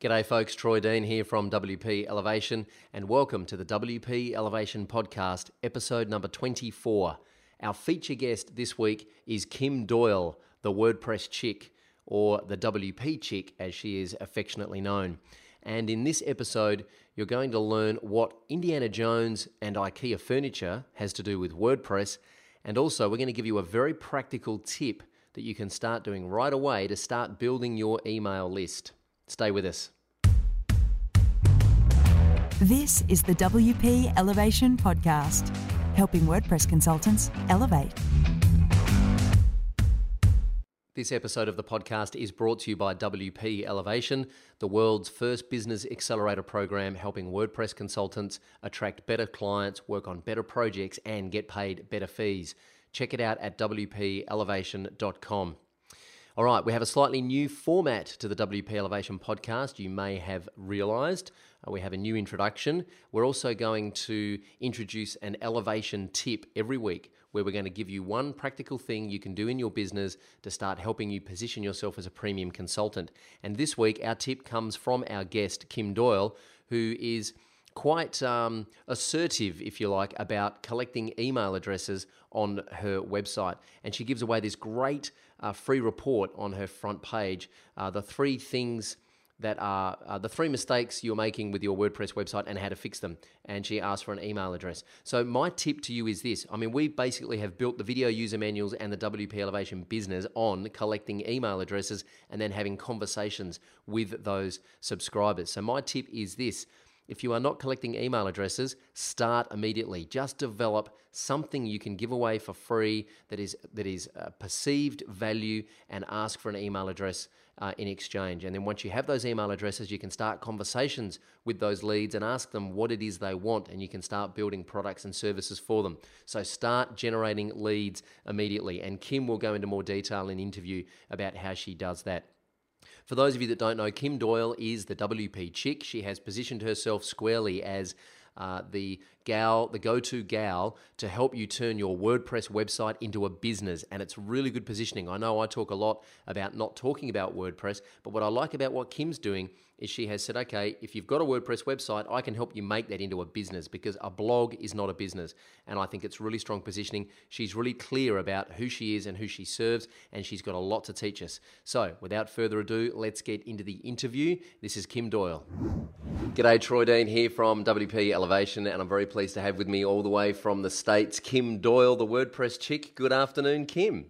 G'day, folks. Troy Dean here from WP Elevation, and welcome to the WP Elevation Podcast, episode number 24. Our feature guest this week is Kim Doyle, the WordPress chick, or the WP chick as she is affectionately known. And in this episode, you're going to learn what Indiana Jones and IKEA furniture has to do with WordPress. And also, we're going to give you a very practical tip that you can start doing right away to start building your email list. Stay with us. This is the WP Elevation Podcast, helping WordPress consultants elevate. This episode of the podcast is brought to you by WP Elevation, the world's first business accelerator program helping WordPress consultants attract better clients, work on better projects, and get paid better fees. Check it out at WPElevation.com. All right, we have a slightly new format to the WP Elevation podcast. You may have realized uh, we have a new introduction. We're also going to introduce an elevation tip every week where we're going to give you one practical thing you can do in your business to start helping you position yourself as a premium consultant. And this week, our tip comes from our guest, Kim Doyle, who is quite um, assertive, if you like, about collecting email addresses on her website. And she gives away this great uh, free report on her front page uh, the three things that are uh, the three mistakes you're making with your WordPress website and how to fix them. And she asked for an email address. So, my tip to you is this I mean, we basically have built the video user manuals and the WP Elevation business on collecting email addresses and then having conversations with those subscribers. So, my tip is this if you are not collecting email addresses, start immediately. Just develop something you can give away for free that is that is uh, perceived value, and ask for an email address uh, in exchange. And then once you have those email addresses, you can start conversations with those leads and ask them what it is they want, and you can start building products and services for them. So start generating leads immediately. And Kim will go into more detail in interview about how she does that. For those of you that don't know, Kim Doyle is the WP chick. She has positioned herself squarely as uh, the gal, the go to gal to help you turn your WordPress website into a business. And it's really good positioning. I know I talk a lot about not talking about WordPress, but what I like about what Kim's doing is she has said, okay, if you've got a WordPress website, I can help you make that into a business because a blog is not a business. And I think it's really strong positioning. She's really clear about who she is and who she serves, and she's got a lot to teach us. So, without further ado, let's get into the interview. This is Kim Doyle. G'day, Troy Dean here from WP Elevation, and I'm very pleased to have with me all the way from the States, Kim Doyle, the WordPress chick. Good afternoon, Kim.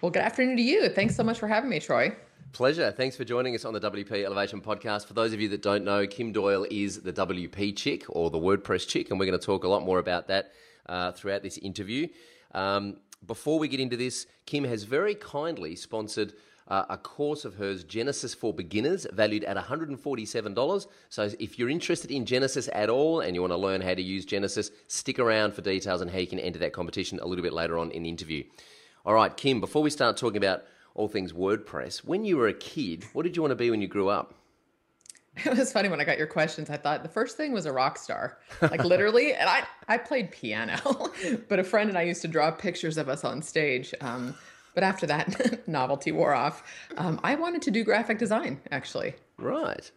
Well, good afternoon to you. Thanks so much for having me, Troy. Pleasure. Thanks for joining us on the WP Elevation podcast. For those of you that don't know, Kim Doyle is the WP chick or the WordPress chick, and we're going to talk a lot more about that uh, throughout this interview. Um, before we get into this, Kim has very kindly sponsored uh, a course of hers, Genesis for Beginners, valued at $147. So if you're interested in Genesis at all and you want to learn how to use Genesis, stick around for details on how you can enter that competition a little bit later on in the interview. All right, Kim, before we start talking about all things WordPress. When you were a kid, what did you want to be when you grew up? It was funny when I got your questions. I thought the first thing was a rock star, like literally. and I, I played piano, but a friend and I used to draw pictures of us on stage. Um, but after that, novelty wore off. Um, I wanted to do graphic design, actually. Right.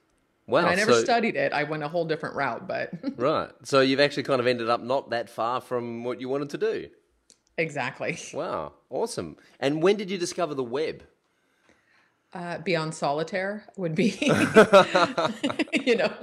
Wow. And I never so, studied it. I went a whole different route, but. right. So you've actually kind of ended up not that far from what you wanted to do. Exactly. Wow, awesome. And when did you discover the web? Uh, Beyond Solitaire would be, you know,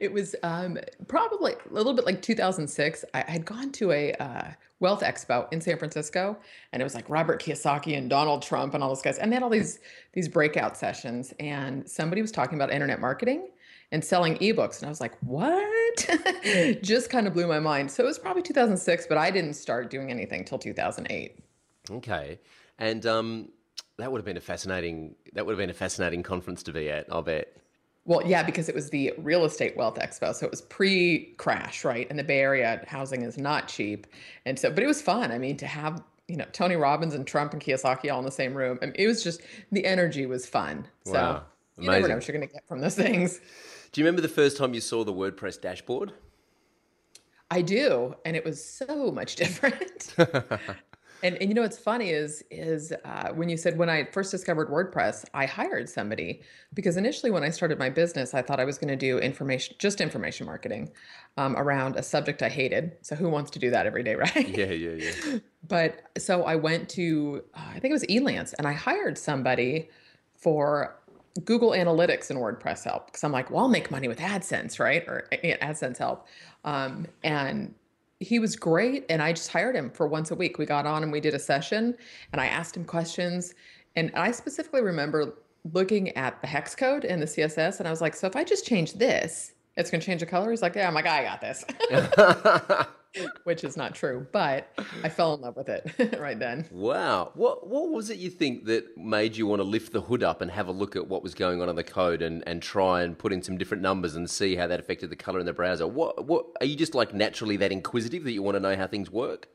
it was um, probably a little bit like 2006. I had gone to a uh, wealth expo in San Francisco, and it was like Robert Kiyosaki and Donald Trump and all those guys, and they had all these these breakout sessions. And somebody was talking about internet marketing, and selling ebooks. And I was like, what? Just kind of blew my mind. So it was probably 2006, but I didn't start doing anything till 2008. Okay. And um, that would have been a fascinating, that would have been a fascinating conference to be at, I'll bet. Well, yeah, because it was the real estate wealth expo. So it was pre crash, right? In the Bay Area, housing is not cheap. And so, but it was fun. I mean, to have, you know, Tony Robbins and Trump and Kiyosaki all in the same room. I mean, it was just, the energy was fun. So wow. you never know what you're going to get from those things. Do you remember the first time you saw the WordPress dashboard? I do, and it was so much different. And, and you know what's funny is is uh, when you said when I first discovered WordPress, I hired somebody because initially when I started my business, I thought I was going to do information, just information marketing, um, around a subject I hated. So who wants to do that every day, right? Yeah, yeah, yeah. but so I went to uh, I think it was Elance, and I hired somebody for Google Analytics and WordPress help because I'm like, well, I'll make money with AdSense, right? Or AdSense help. Um, and he was great and i just hired him for once a week we got on and we did a session and i asked him questions and i specifically remember looking at the hex code and the css and i was like so if i just change this it's going to change the color he's like yeah i'm like i got this which is not true, but I fell in love with it right then. Wow. What what was it you think that made you want to lift the hood up and have a look at what was going on in the code and, and try and put in some different numbers and see how that affected the color in the browser? What what are you just like naturally that inquisitive that you want to know how things work?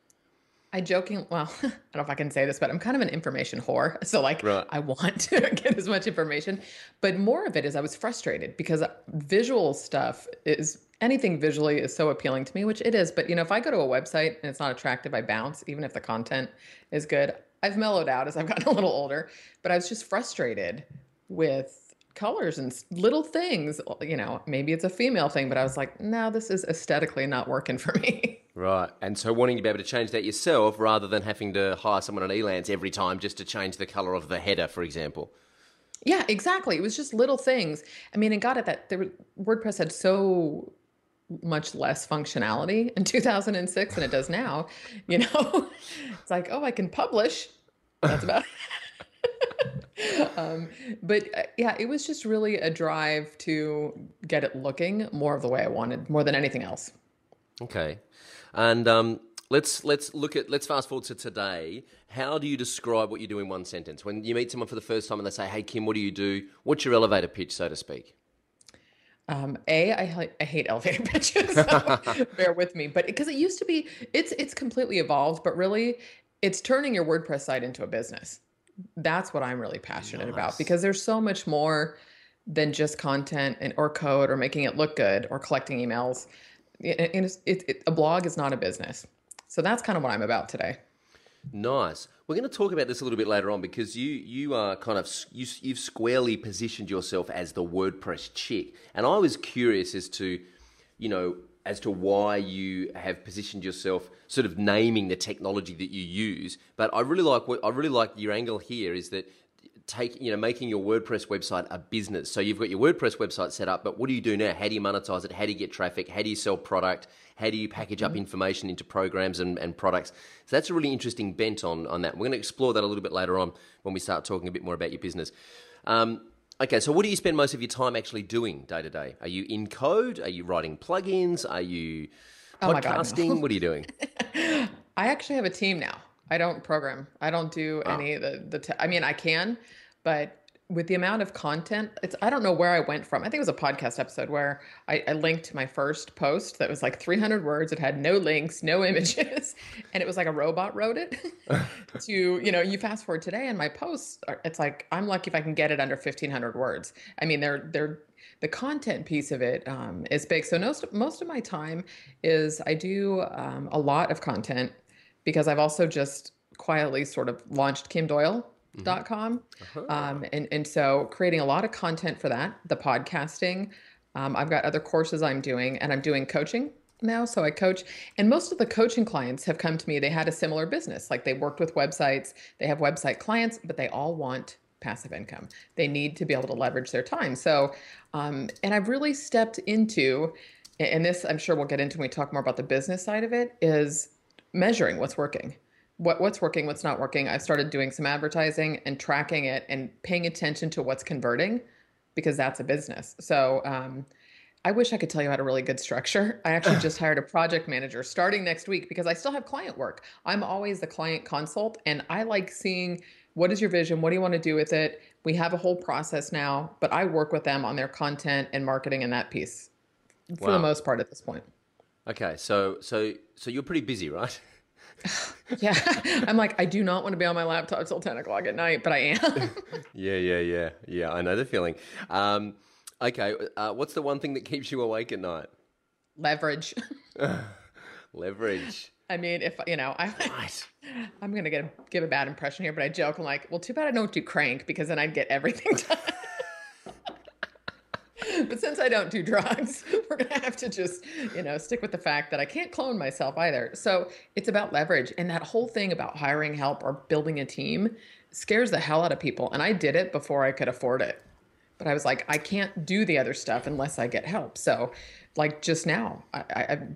I joking, well, I don't know if I can say this, but I'm kind of an information whore. So like right. I want to get as much information, but more of it is I was frustrated because visual stuff is anything visually is so appealing to me, which it is. But you know, if I go to a website and it's not attractive, I bounce, even if the content is good. I've mellowed out as I've gotten a little older, but I was just frustrated with colors and little things. You know, maybe it's a female thing, but I was like, no, this is aesthetically not working for me. Right. And so wanting to be able to change that yourself rather than having to hire someone on Elance every time just to change the color of the header, for example. Yeah, exactly. It was just little things. I mean, it got it that there, WordPress had so much less functionality in 2006 than it does now. You know, it's like, oh, I can publish. That's about. um, but uh, yeah, it was just really a drive to get it looking more of the way I wanted, more than anything else. Okay, and um, let's let's look at let's fast forward to today. How do you describe what you do in one sentence when you meet someone for the first time and they say, "Hey, Kim, what do you do?" What's your elevator pitch, so to speak? Um, a, I, I hate elevator pitches, so bear with me. But because it used to be, it's it's completely evolved. But really, it's turning your WordPress site into a business. That's what I'm really passionate nice. about because there's so much more than just content and or code or making it look good or collecting emails. It, it, it, a blog is not a business. So that's kind of what I'm about today. Nice. We're going to talk about this a little bit later on because you you are kind of you, you've squarely positioned yourself as the WordPress chick, and I was curious as to, you know, as to why you have positioned yourself, sort of naming the technology that you use. But I really like what I really like your angle here is that take you know making your WordPress website a business. So you've got your WordPress website set up, but what do you do now? How do you monetize it? How do you get traffic? How do you sell product? How do you package up mm-hmm. information into programs and, and products? So that's a really interesting bent on on that. We're going to explore that a little bit later on when we start talking a bit more about your business. Um, okay, so what do you spend most of your time actually doing day to day? Are you in code? Are you writing plugins? Are you podcasting? Oh God, no. what are you doing? I actually have a team now. I don't program. I don't do oh. any of the the. Te- I mean, I can, but with the amount of content, it's I don't know where I went from. I think it was a podcast episode where I, I linked my first post that was like 300 words. It had no links, no images, and it was like a robot wrote it. to you know, you fast forward today, and my posts, are, it's like I'm lucky if I can get it under 1500 words. I mean, they're they're the content piece of it um, is big. So most most of my time is I do um, a lot of content because I've also just quietly sort of launched kimdoyle.com. Mm-hmm. Uh-huh. Um, and, and so creating a lot of content for that, the podcasting. Um, I've got other courses I'm doing, and I'm doing coaching now. So I coach, and most of the coaching clients have come to me. They had a similar business, like they worked with websites, they have website clients, but they all want passive income. They need to be able to leverage their time. So, um, and I've really stepped into, and this I'm sure we'll get into when we talk more about the business side of it, is measuring what's working what what's working what's not working i've started doing some advertising and tracking it and paying attention to what's converting because that's a business. So um, i wish i could tell you how to really good structure. I actually just hired a project manager starting next week because i still have client work. I'm always the client consult and i like seeing what is your vision what do you want to do with it? We have a whole process now but i work with them on their content and marketing and that piece for wow. the most part at this point. Okay, so so so you're pretty busy, right? yeah, I'm like I do not want to be on my laptop till ten o'clock at night, but I am. yeah, yeah, yeah, yeah. I know the feeling. Um, okay, uh, what's the one thing that keeps you awake at night? Leverage. Leverage. I mean, if you know, I, Right. I'm gonna get a, give a bad impression here, but I joke. I'm like, well, too bad I don't do crank because then I'd get everything done. but since I don't do drugs, we're gonna have to just, you know, stick with the fact that I can't clone myself either. So it's about leverage, and that whole thing about hiring help or building a team scares the hell out of people. And I did it before I could afford it, but I was like, I can't do the other stuff unless I get help. So, like just now,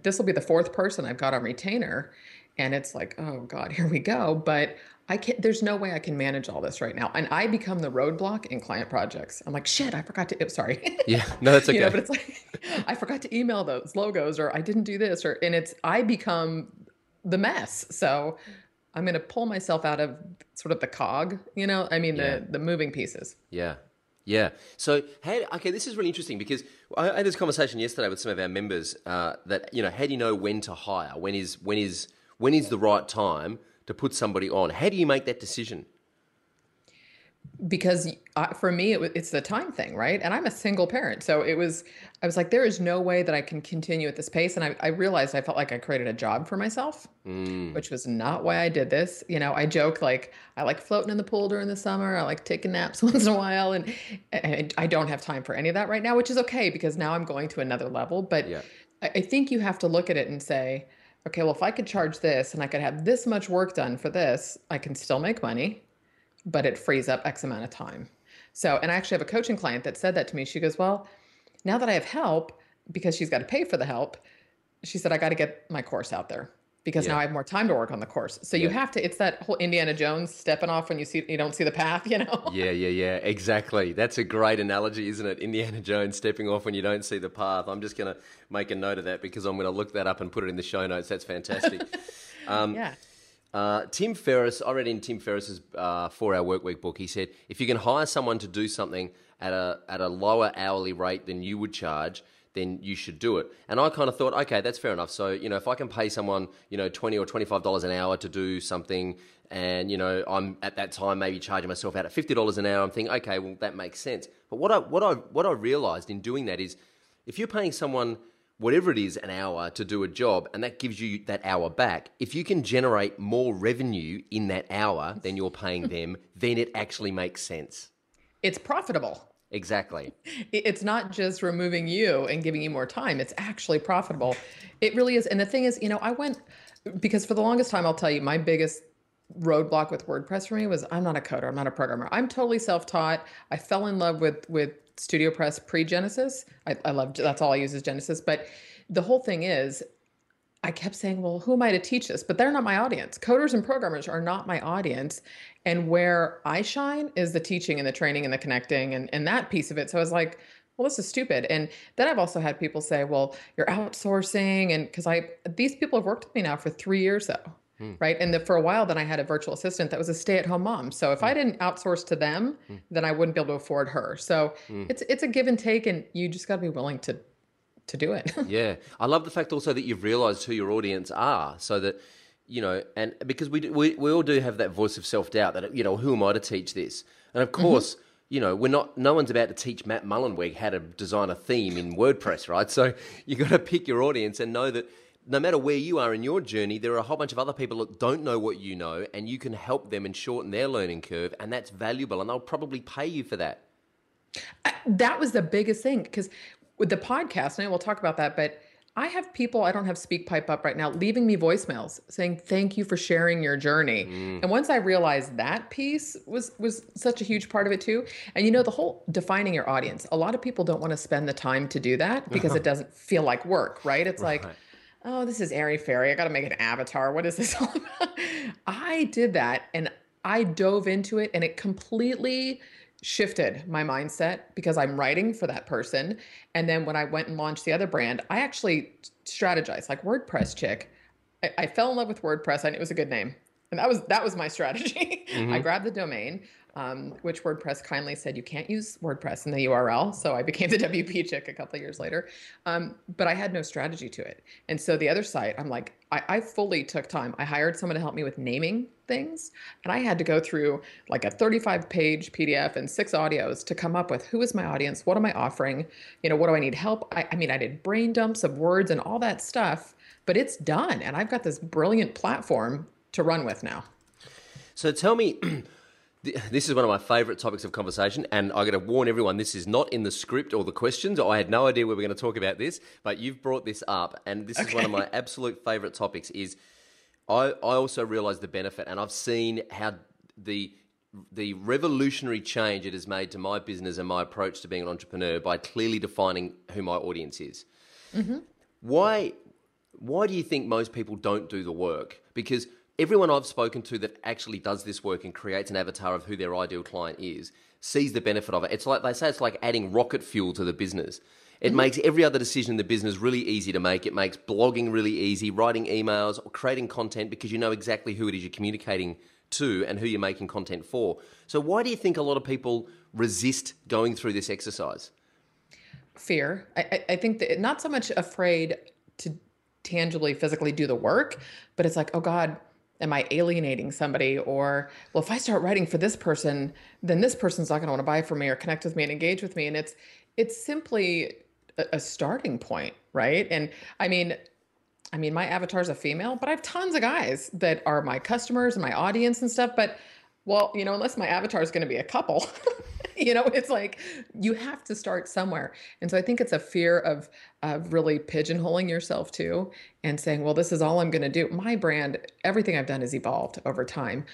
this will be the fourth person I've got on retainer, and it's like, oh god, here we go. But I can't. There's no way I can manage all this right now, and I become the roadblock in client projects. I'm like, shit, I forgot to. oh, sorry. Yeah. No, that's okay. You know, but it's like I forgot to email those logos, or I didn't do this, or and it's I become the mess. So I'm going to pull myself out of sort of the cog. You know, I mean Yeah. the the moving pieces. Yeah. Yeah. So, how, okay, this is really interesting because I I had this conversation yesterday with some of our members uh, that you know, how do you know when to hire? When is when is when is the right time to put somebody on? How do you make that decision? because uh, for me it, it's the time thing right? And i'm a single parent so it was i was like there is no way that i can continue at this pace. And i, I realized i felt like i created a job for myself which was not why i did this. You know i joke like i like floating in the pool during the summer. I like taking naps once in a while. And, and i don't have time for any of that right now which is okay because now i'm going to another level. But Yeah. I, I think you have to look at it and say okay well if i could charge this and i could have this much work done for this i can still make money but it frees up X amount of time. So, and I actually have a coaching client that said that to me. She goes, Well, now that I have help, because she's got to pay for the help, she said, I got to get my course out there because Yeah. now I have more time to work on the course. So you have to, it's that whole Indiana Jones stepping off when you see, you don't see the path, you know? Yeah, yeah, yeah, exactly. That's a great analogy, isn't it? Indiana Jones stepping off when you don't see the path. I'm just going to make a note of that because I'm going to look that up and put it in the show notes. That's fantastic. Um, yeah. Uh, Tim Ferriss, I read in Tim Ferriss's uh, four-hour workweek book. He said if you can hire someone to do something at a at a lower hourly rate than you would charge, then you should do it. And I kind of thought, okay, that's fair enough. So you know, if I can pay someone, you know, twenty or twenty-five dollars an hour to do something, and you know, I'm at that time maybe charging myself out at fifty dollars an hour, I'm thinking, okay, well that makes sense. But what I what I what I realised in doing that is, if you're paying someone whatever it is, an hour to do a job, and that gives you that hour back. If you can generate more revenue in that hour than you're paying them, then it actually makes sense. It's profitable. Exactly. It's not just removing you and giving you more time. It's actually profitable. It really is. And the thing is, you know, I went because for the longest time, I'll tell you, my biggest roadblock with WordPress for me was I'm not a coder. I'm not a programmer. I'm totally self-taught. I fell in love with with Studio Press pre-Genesis. I, I love that's all I use is Genesis. But the whole thing is, I kept saying, well, who am I to teach this? But they're not my audience. Coders and programmers are not my audience. And where I shine is the teaching and the training and the connecting and, and that piece of it. So I was like, well, this is stupid. And then I've also had people say, well, you're outsourcing. And because I, these people have worked with me now for three years though. Hmm. Right. And the, for a while, then I had a virtual assistant that was a stay at home mom. So if I hmm. didn't outsource to them, hmm. then I wouldn't be able to afford her. So it's, it's a give and take and you just got to be willing to, to do it. Yeah. I love the fact also that you've realized who your audience are so that, you know, and because we, do- we, we all do have that voice of self doubt that, you know, who am I to teach this? And of mm-hmm. course, you know, we're not, no one's about to teach Matt Mullenweg how to design a theme in WordPress, right? So you got to pick your audience and know that no matter where you are in your journey, there are a whole bunch of other people that don't know what you know, and you can help them and shorten their learning curve, and that's valuable, and they'll probably pay you for that. Uh, that was the biggest thing because with the podcast, and we'll talk about that, but I have people, I don't have SpeakPipe up right now, leaving me voicemails saying, thank you for sharing your journey. Mm. And once I realized that piece was was such a huge part of it too. And you know, the whole defining your audience, a lot of people don't want to spend the time to do that because it doesn't feel like work, right? It's like, oh, this is airy fairy. I got to make an avatar. What is this all about? I did that and I dove into it and it completely shifted my mindset because I'm writing for that person. And then when I went and launched the other brand, I actually strategized like WordPress chick. I, I fell in love with WordPress. and it was a good name. And that was that was my strategy. I mm-hmm. grabbed the domain, um, which WordPress kindly said you can't use WordPress in the URL. So I became the WP chick a couple years later. Um, but I had no strategy to it. And so the other site, I'm like, I, I fully took time. I hired someone to help me with naming things. And I had to go through like a 35 page PDF and six audios to come up with who is my audience? What am I offering? You know, what do I need help? I, I mean, I did brain dumps of words and all that stuff but it's done. And I've got this brilliant platform to run with now. So tell me, this is one of my favorite topics of conversation, and I got to warn everyone: this is not in the script or the questions. I had no idea we were going to talk about this, but you've brought this up, and this okay. is one of my absolute favorite topics. Is I I also realize the benefit, and I've seen how the the revolutionary change it has made to my business and my approach to being an entrepreneur by clearly defining who my audience is. Mm-hmm. Why why do you think most people don't do the work? Because everyone I've spoken to that actually does this work and creates an avatar of who their ideal client is sees the benefit of it. It's like they say it's like adding rocket fuel to the business. It mm-hmm. makes every other decision in the business really easy to make. It makes blogging really easy, writing emails, or creating content because you know exactly who it is you're communicating to and who you're making content for. So, why do you think a lot of people resist going through this exercise? Fear. I, I think that not so much afraid to tangibly, physically do the work, but it's like, oh God, am I alienating somebody? Or, well, if I start writing for this person, then this person's not going to want to buy from me or connect with me and engage with me. And it's, it's simply a, a starting point, right? And I mean, I mean, my avatar is a female, but I have tons of guys that are my customers and my audience and stuff. But well, you know, unless my avatar is going to be a couple, you know, it's like you have to start somewhere. And so I think it's a fear of of really pigeonholing yourself too and saying, well, this is all I'm going to do. My brand, everything I've done has evolved over time,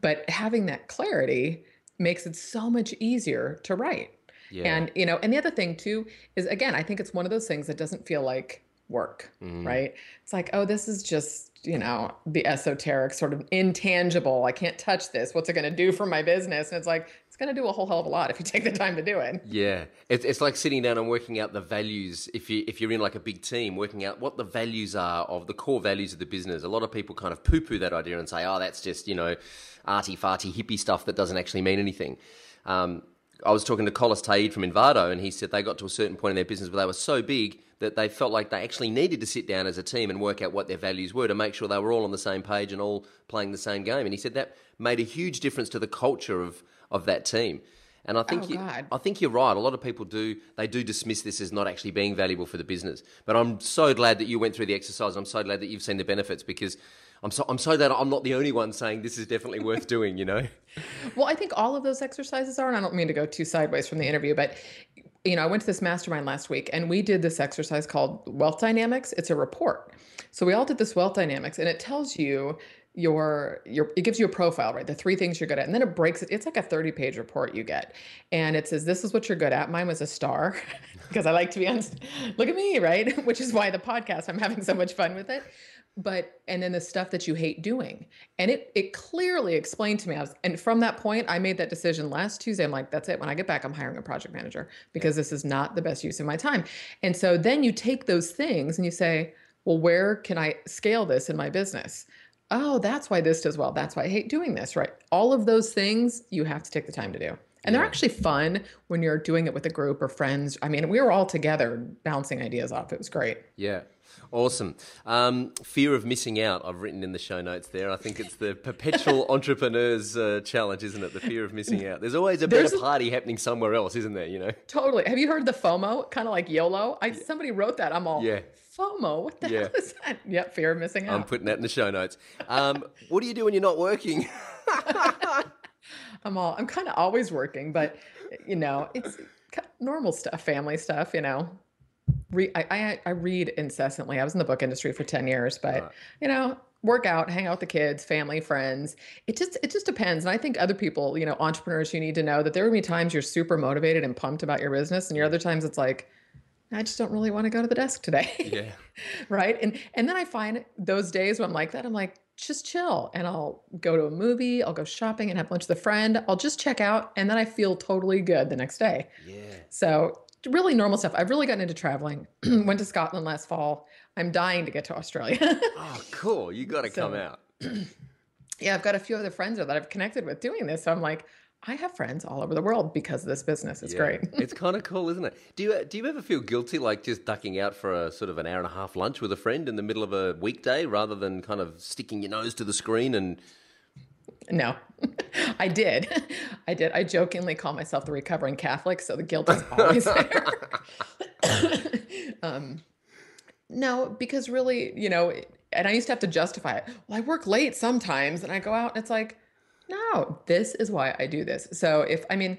but having that clarity makes it so much easier to write. Yeah. And you know, and the other thing too is again, I think it's one of those things that doesn't feel like work, mm. right? It's like, oh, this is just, you know, the esoteric sort of intangible. I can't touch this. What's it going to do for my business? And it's like, it's going to do a whole hell of a lot if you take the time to do it. Yeah. It's, it's like sitting down and working out the values. If, you, if you're in like a big team, working out what the values are of the core values of the business. A lot of people kind of poo poo that idea and say, oh, that's just, you know, arty farty hippie stuff that doesn't actually mean anything. Um, I was talking to Collis Ta'eed from Envato, and he said they got to a certain point in their business where they were so big that they felt like they actually needed to sit down as a team and work out what their values were to make sure they were all on the same page and all playing the same game. And he said that made a huge difference to the culture of, of that team. And I think oh, you, I think you're right. A lot of people do they do dismiss this as not actually being valuable for the business. But I'm so glad that you went through the exercise. I'm so glad that you've seen the benefits because I'm so I'm so that I'm not the only one saying this is definitely worth doing. You know. well, I think all of those exercises are, and I don't mean to go too sideways from the interview, but you know, I went to this mastermind last week and we did this exercise called wealth dynamics. It's a report. So we all did this wealth dynamics and it tells you your your it gives you a profile, right? The three things you're good at. And then it breaks it. It's like a 30 page report you get. And it says this is what you're good at. Mine was a star because I like to be honest look at me, right? Which is why the podcast I'm having so much fun with it but and then the stuff that you hate doing. And it it clearly explained to me I was, and from that point i made that decision last tuesday. I'm like that's it. When i get back i'm hiring a project manager because this is not the best use of my time. And so then you take those things and you say well where can i scale this in my business? Oh that's why this does well. That's why i hate doing this. Right? All of those things you have to take the time to do. And they're actually fun when you're doing it with a group or friends. I mean, we were all together bouncing ideas off. It was great. Yeah. Awesome. Um, fear of missing out, I've written in the show notes there. I think it's the perpetual entrepreneur's uh, challenge, isn't it? The fear of missing out. There's always a There's better party happening somewhere else, isn't there? You know? Totally. Have you heard the FOMO? Kind of like YOLO? I, Somebody wrote that. I'm all, yeah. FOMO? What the yeah. hell is that? Yep, fear of missing out. I'm putting that in the show notes. Um, what do you do when you're not working? I'm all, I'm kind of always working, but, you know, it's normal stuff, family stuff, you know re- I, I, I read incessantly. I was in the book industry for ten years, but uh, you know, work out, hang out with the kids, family, friends. It just it just depends. And I think other people, you know, entrepreneurs, you need to know that there will be times you're super motivated and pumped about your business, and your other times it's like, I just don't really want to go to the desk today. Yeah. right. And and then I find those days when I'm like that, I'm like, just chill and I'll go to a movie, I'll go shopping and have lunch with a friend. I'll just check out and then I feel totally good the next day. Yeah. So really normal stuff. I've really gotten into traveling. Went to Scotland last fall. I'm dying to get to Australia. oh, cool. You got to so, come out. yeah, I've got a few other friends that I've connected with doing this. So I'm like, I have friends all over the world because of this business. It's yeah, great. it's kind of cool, isn't it? Do you do you ever feel guilty like just ducking out for a sort of an hour and a half lunch with a friend in the middle of a weekday rather than kind of sticking your nose to the screen and no, I did. I did. I jokingly call myself the recovering Catholic, so the guilt is always there. um, no, because really, you know, and I used to have to justify it. Well, I work late sometimes and I go out and it's like, no, this is why I do this. So if, I mean,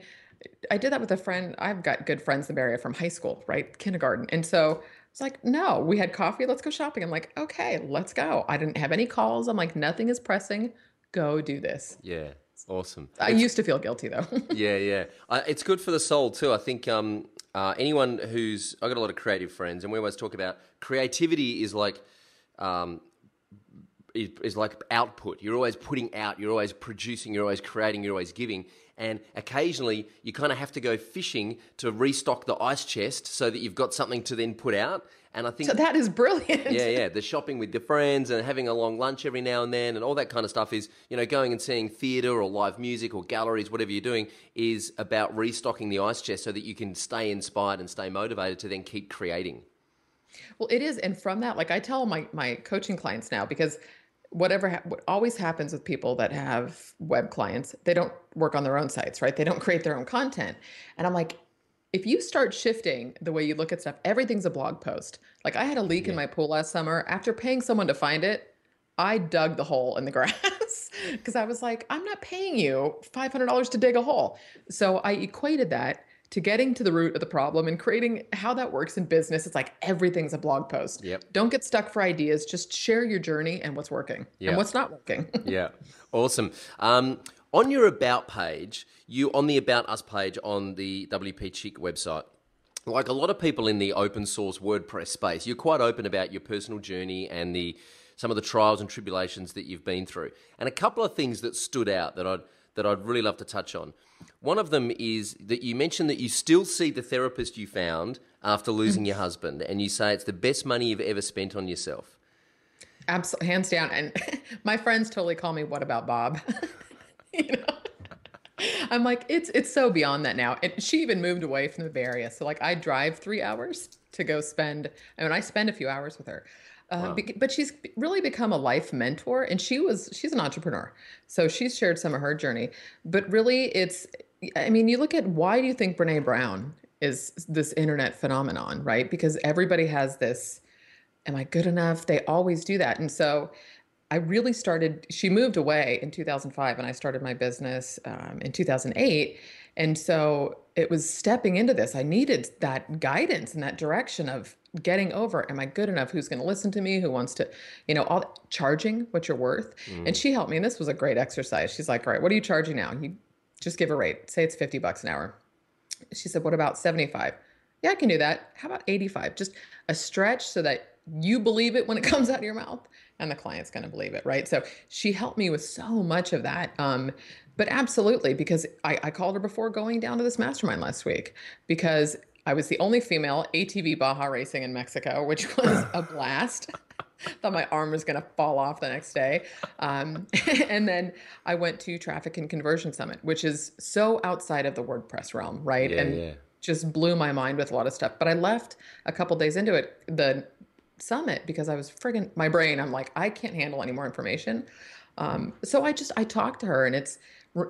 I did that with a friend. I've got good friends in the area from high school, right? Kindergarten. And so it's like, no, we had coffee. Let's go shopping. I'm like, okay, let's go. I didn't have any calls. I'm like, nothing is pressing. Go do this. Yeah. Awesome. I used to feel guilty though. yeah, yeah. Uh, it's good for the soul too. I think um, uh, anyone who's I got a lot of creative friends, and we always talk about creativity is like um, is, is like output. You're always putting out. You're always producing. You're always creating. You're always giving. And occasionally, you kind of have to go fishing to restock the ice chest so that you've got something to then put out. And I think so that is brilliant. Yeah, yeah. The shopping with your friends and having a long lunch every now and then and all that kind of stuff is, you know, going and seeing theatre or live music or galleries, whatever you're doing, is about restocking the ice chest so that you can stay inspired and stay motivated to then keep creating. Well, it is. And from that, like I tell my my coaching clients now, because whatever ha- what always happens with people that have web clients, they don't work on their own sites, right? They don't create their own content. And I'm like, if you start shifting the way you look at stuff, everything's a blog post. Like I had a leak yeah. in my pool last summer. After paying someone to find it, I dug the hole in the grass because I was like, I'm not paying you $500 to dig a hole. So I equated that to getting to the root of the problem and creating how that works in business. It's like everything's a blog post. Yep. Don't get stuck for ideas. Just share your journey and what's working yep. and what's not working. yeah. Awesome. Um, on your about page, you on the about us page on the WP Chick website, like a lot of people in the open source WordPress space, you're quite open about your personal journey and the some of the trials and tribulations that you've been through. And a couple of things that stood out that I'd that I'd really love to touch on. One of them is that you mentioned that you still see the therapist you found after losing your husband, and you say it's the best money you've ever spent on yourself. Absolutely, hands down. And my friends totally call me "What about Bob?" you know. I'm like, it's it's so beyond that now. And she even moved away from the Bay Area, so like I drive three hours to go spend. I mean, I spend a few hours with her. Uh, wow. but she's really become a life mentor and she was she's an entrepreneur so she's shared some of her journey but really it's i mean you look at why do you think brene brown is this internet phenomenon right because everybody has this am i good enough they always do that and so i really started she moved away in 2005 and i started my business um, in 2008 and so it was stepping into this. I needed that guidance and that direction of getting over am i good enough? Who's going to listen to me? Who wants to you know all charging what you're worth. Mm. and she helped me and this was a great exercise. She's like all right what are you charging now? You just give a rate. Say it's 50 bucks an hour. She said what about 75 yeah i can do that. How about 85 just a stretch so that you believe it when it comes out of your mouth and the client's going to believe it right so she helped me with so much of that um, but absolutely because I, I called her before going down to this mastermind last week because I was the only female ATV Baja racing in Mexico, which was a blast. Thought my arm was going to fall off the next day. Um, and then I went to Traffic and Conversion Summit, which is so outside of the WordPress realm, right? Yeah, and yeah. just blew my mind with a lot of stuff. But I left a couple days into it, the summit, because I was friggin' my brain. I'm like, I can't handle any more information. Um, so I just I talked to her, and it's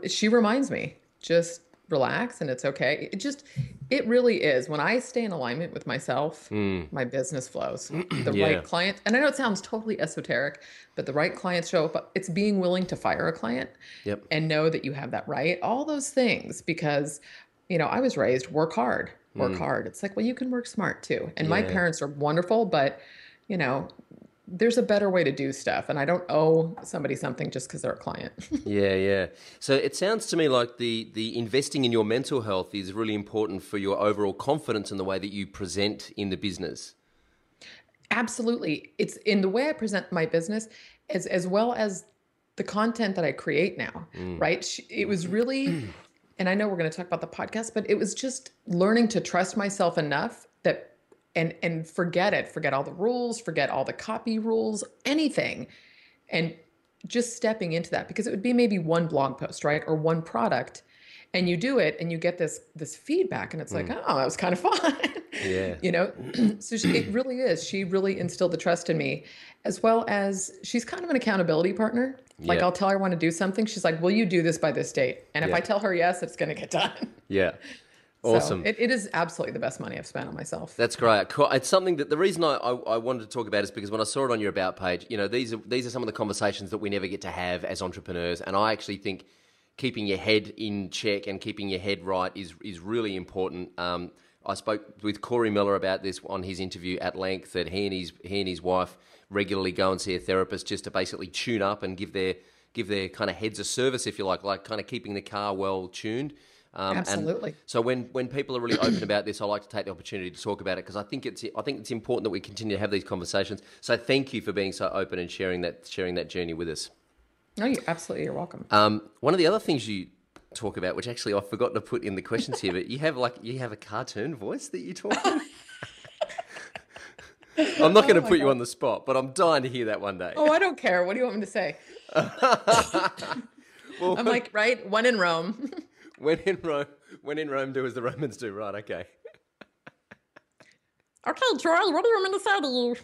she reminds me just relax and it's okay. It just, it really is. When I stay in alignment with myself, mm. my business flows. The yeah. right client, and I know it sounds totally esoteric, but the right clients show up. It's being willing to fire a client yep. and know that you have that right. All those things, because, you know, I was raised work hard, work mm. hard. It's like, well, you can work smart too. And yeah. my parents are wonderful, but, you know, there's a better way to do stuff and i don't owe somebody something just because they're a client yeah yeah so it sounds to me like the the investing in your mental health is really important for your overall confidence in the way that you present in the business absolutely it's in the way i present my business as as well as the content that i create now mm. right it was really and i know we're going to talk about the podcast but it was just learning to trust myself enough that and and forget it forget all the rules forget all the copy rules anything and just stepping into that because it would be maybe one blog post right or one product and you do it and you get this this feedback and it's like mm. oh that was kind of fun. Yeah. You know? So she, it really is. She really instilled the trust in me as well as she's kind of an accountability partner like i'll tell her i want to do something she's like will you do this by this date and if i tell her yes it's going to get done yeah Awesome. So it, it is absolutely the best money I've spent on myself. That's great. Cool. It's something that the reason I, I, I, wanted to talk about is because when I saw it on your about page, you know, these are these are some of the conversations that we never get to have as entrepreneurs, and I actually think keeping your head in check and keeping your head right is is really important. Um, I spoke with Cory Miller about this on his interview at length. That he and his he and his wife regularly go and see a therapist just to basically tune up and give their give their kind of heads a service, if you like, like kind of keeping the car well tuned. Um, Absolutely. so when, when people are really open about this, I like to take the opportunity to talk about it because I think it's I think it's important that we continue to have these conversations. So thank you for being so open and sharing that sharing that journey with us. No, you absolutely you're welcome. Um, one of the other things you talk about, which actually I forgot to put in the questions here, but you have like you have a cartoon voice that you talk. I'm not going to oh put God. you on the spot, but I'm dying to hear that one day. Oh, I don't care. What do you want me to say? well, I'm like, right, one in Rome. when in Rome, when in Rome, do as the Romans do. Right? Okay. Okay, Charles. What do you want me to say to you?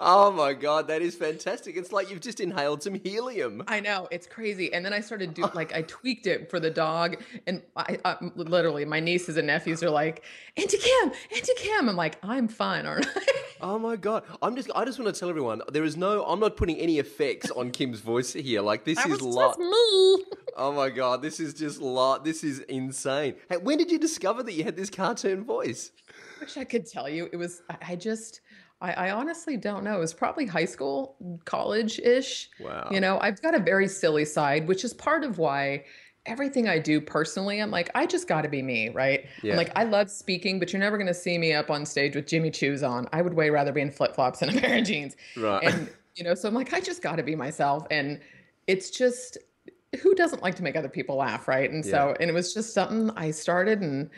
Oh my god, that is fantastic! It's like you've just inhaled some helium. I know it's crazy. And then I started do oh. like I tweaked it for the dog, and I, I literally my nieces and nephews are like, "Auntie Kim, Auntie Kim." I'm like, "I'm fine, aren't I?" oh my god, I'm just I just want to tell everyone there is no I'm not putting any effects on Kim's voice here. Like this that is lot. me. Oh my god, this is just lot. This is insane. Hey, when did you discover that you had this cartoon voice? I wish I could tell you. It was, I just, I, I honestly don't know. It was probably high school, college ish. Wow. You know, I've got a very silly side, which is part of why everything I do personally, I'm like, I just got to be me, right? Yeah. I'm like, I love speaking, but you're never going to see me up on stage with Jimmy Choo's on. I would way rather be in flip flops and a pair of jeans. Right. And, you know, so I'm like, I just got to be myself. And it's just, who doesn't like to make other people laugh, right? And yeah. so, and it was just something I started, and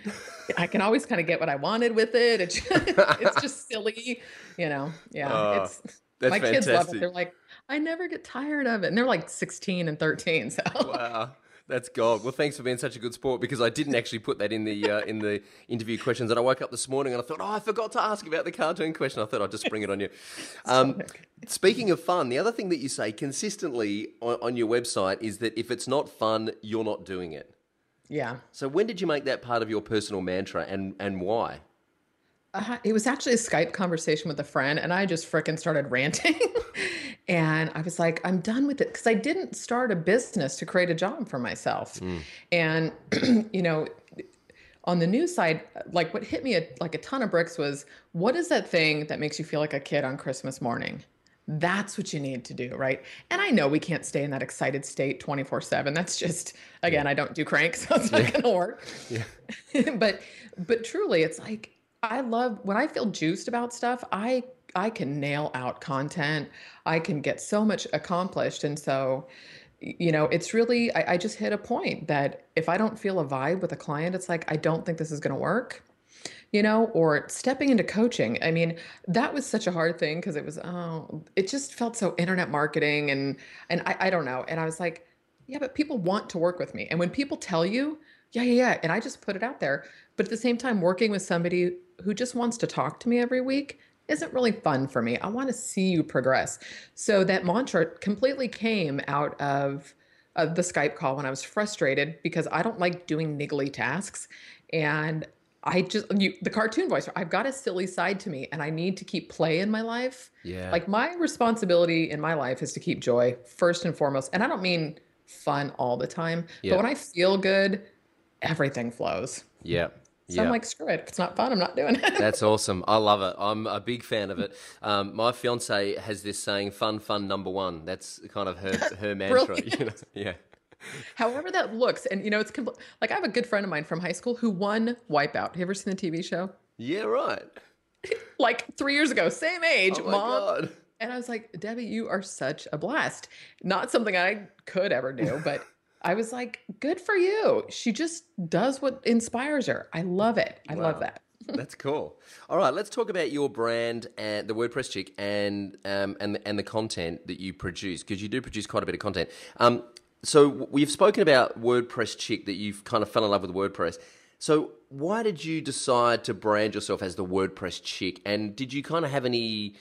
I can always kind of get what I wanted with it. It's just, it's just silly, you know. Yeah, uh, it's my fantastic. kids love it. They're like, I never get tired of it, and they're like 16 and 13. So wow, that's gold. Well, thanks for being such a good sport because I didn't actually put that in the uh, in the interview questions. And I woke up this morning and I thought, oh, I forgot to ask about the cartoon question. I thought I'd just bring it on you. Um, speaking of fun, the other thing that you say consistently on, on your website is that if it's not fun, you're not doing it. Yeah. So when did you make that part of your personal mantra, and and why? Uh, it was actually a Skype conversation with a friend, and I just fricking started ranting. and I was like, I'm done with it because I didn't start a business to create a job for myself. Mm. And, you know, on the news side, like what hit me a, like a ton of bricks was what is that thing that makes you feel like a kid on Christmas morning? That's what you need to do, right? And I know we can't stay in that excited state 24 7. That's just, again, I don't do cranks, so it's not yeah. going to work. Yeah. but, but truly, it's like, I love when I feel juiced about stuff, I I can nail out content. I can get so much accomplished. And so, you know, it's really I, I just hit a point that if I don't feel a vibe with a client, it's like I don't think this is gonna work. You know, or stepping into coaching. I mean, that was such a hard thing because it was oh, it just felt so internet marketing and and I, I don't know. And I was like, yeah, but people want to work with me. And when people tell you, yeah, yeah, yeah, and I just put it out there. But at the same time, working with somebody who just wants to talk to me every week isn't really fun for me. I want to see you progress. So that mantra completely came out of, of the Skype call when I was frustrated because I don't like doing niggly tasks. And I just you, the cartoon voice. I've got a silly side to me, and I need to keep play in my life. Yeah. Like my responsibility in my life is to keep joy first and foremost. And I don't mean fun all the time, yeah. but when I feel good, everything flows. Yeah. So yep. I'm like, screw it. It's not fun, I'm not doing it. That's awesome. I love it. I'm a big fan of it. Um, my fiance has this saying, "Fun, fun, number one." That's kind of her her mantra. You know? Yeah. However that looks, and you know, it's compl- like I have a good friend of mine from high school who won Wipeout. Have you ever seen the TV show? Yeah, right. like three years ago, same age, oh mom. God. And I was like, Debbie, you are such a blast. Not something I could ever do, but I was like, good for you. She just does what inspires her. I love it. I wow. love that. That's cool. All right, let's talk about your brand and the WordPress chick and um, and and the content that you produce because you do produce quite a bit of content. Um, so we've spoken about WordPress chick that you've kind of fell in love with WordPress. So why did you decide to brand yourself as the WordPress chick? And did you kind of have any?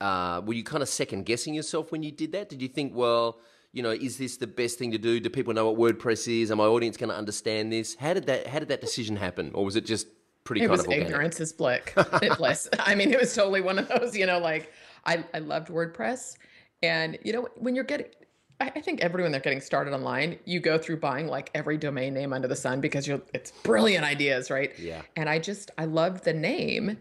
Uh, were you kind of second guessing yourself when you did that? Did you think, well? You know, is this the best thing to do? Do people know what WordPress is? Are my audience going to understand this? How did that How did that decision happen, or was it just pretty? It kind was ignorance is bliss. I mean, it was totally one of those. You know, like I I loved WordPress, and you know when you're getting. I I think everyone they're getting started online, you go through buying like every domain name under the sun because you're it's brilliant ideas, right? Yeah. And I just I loved the name,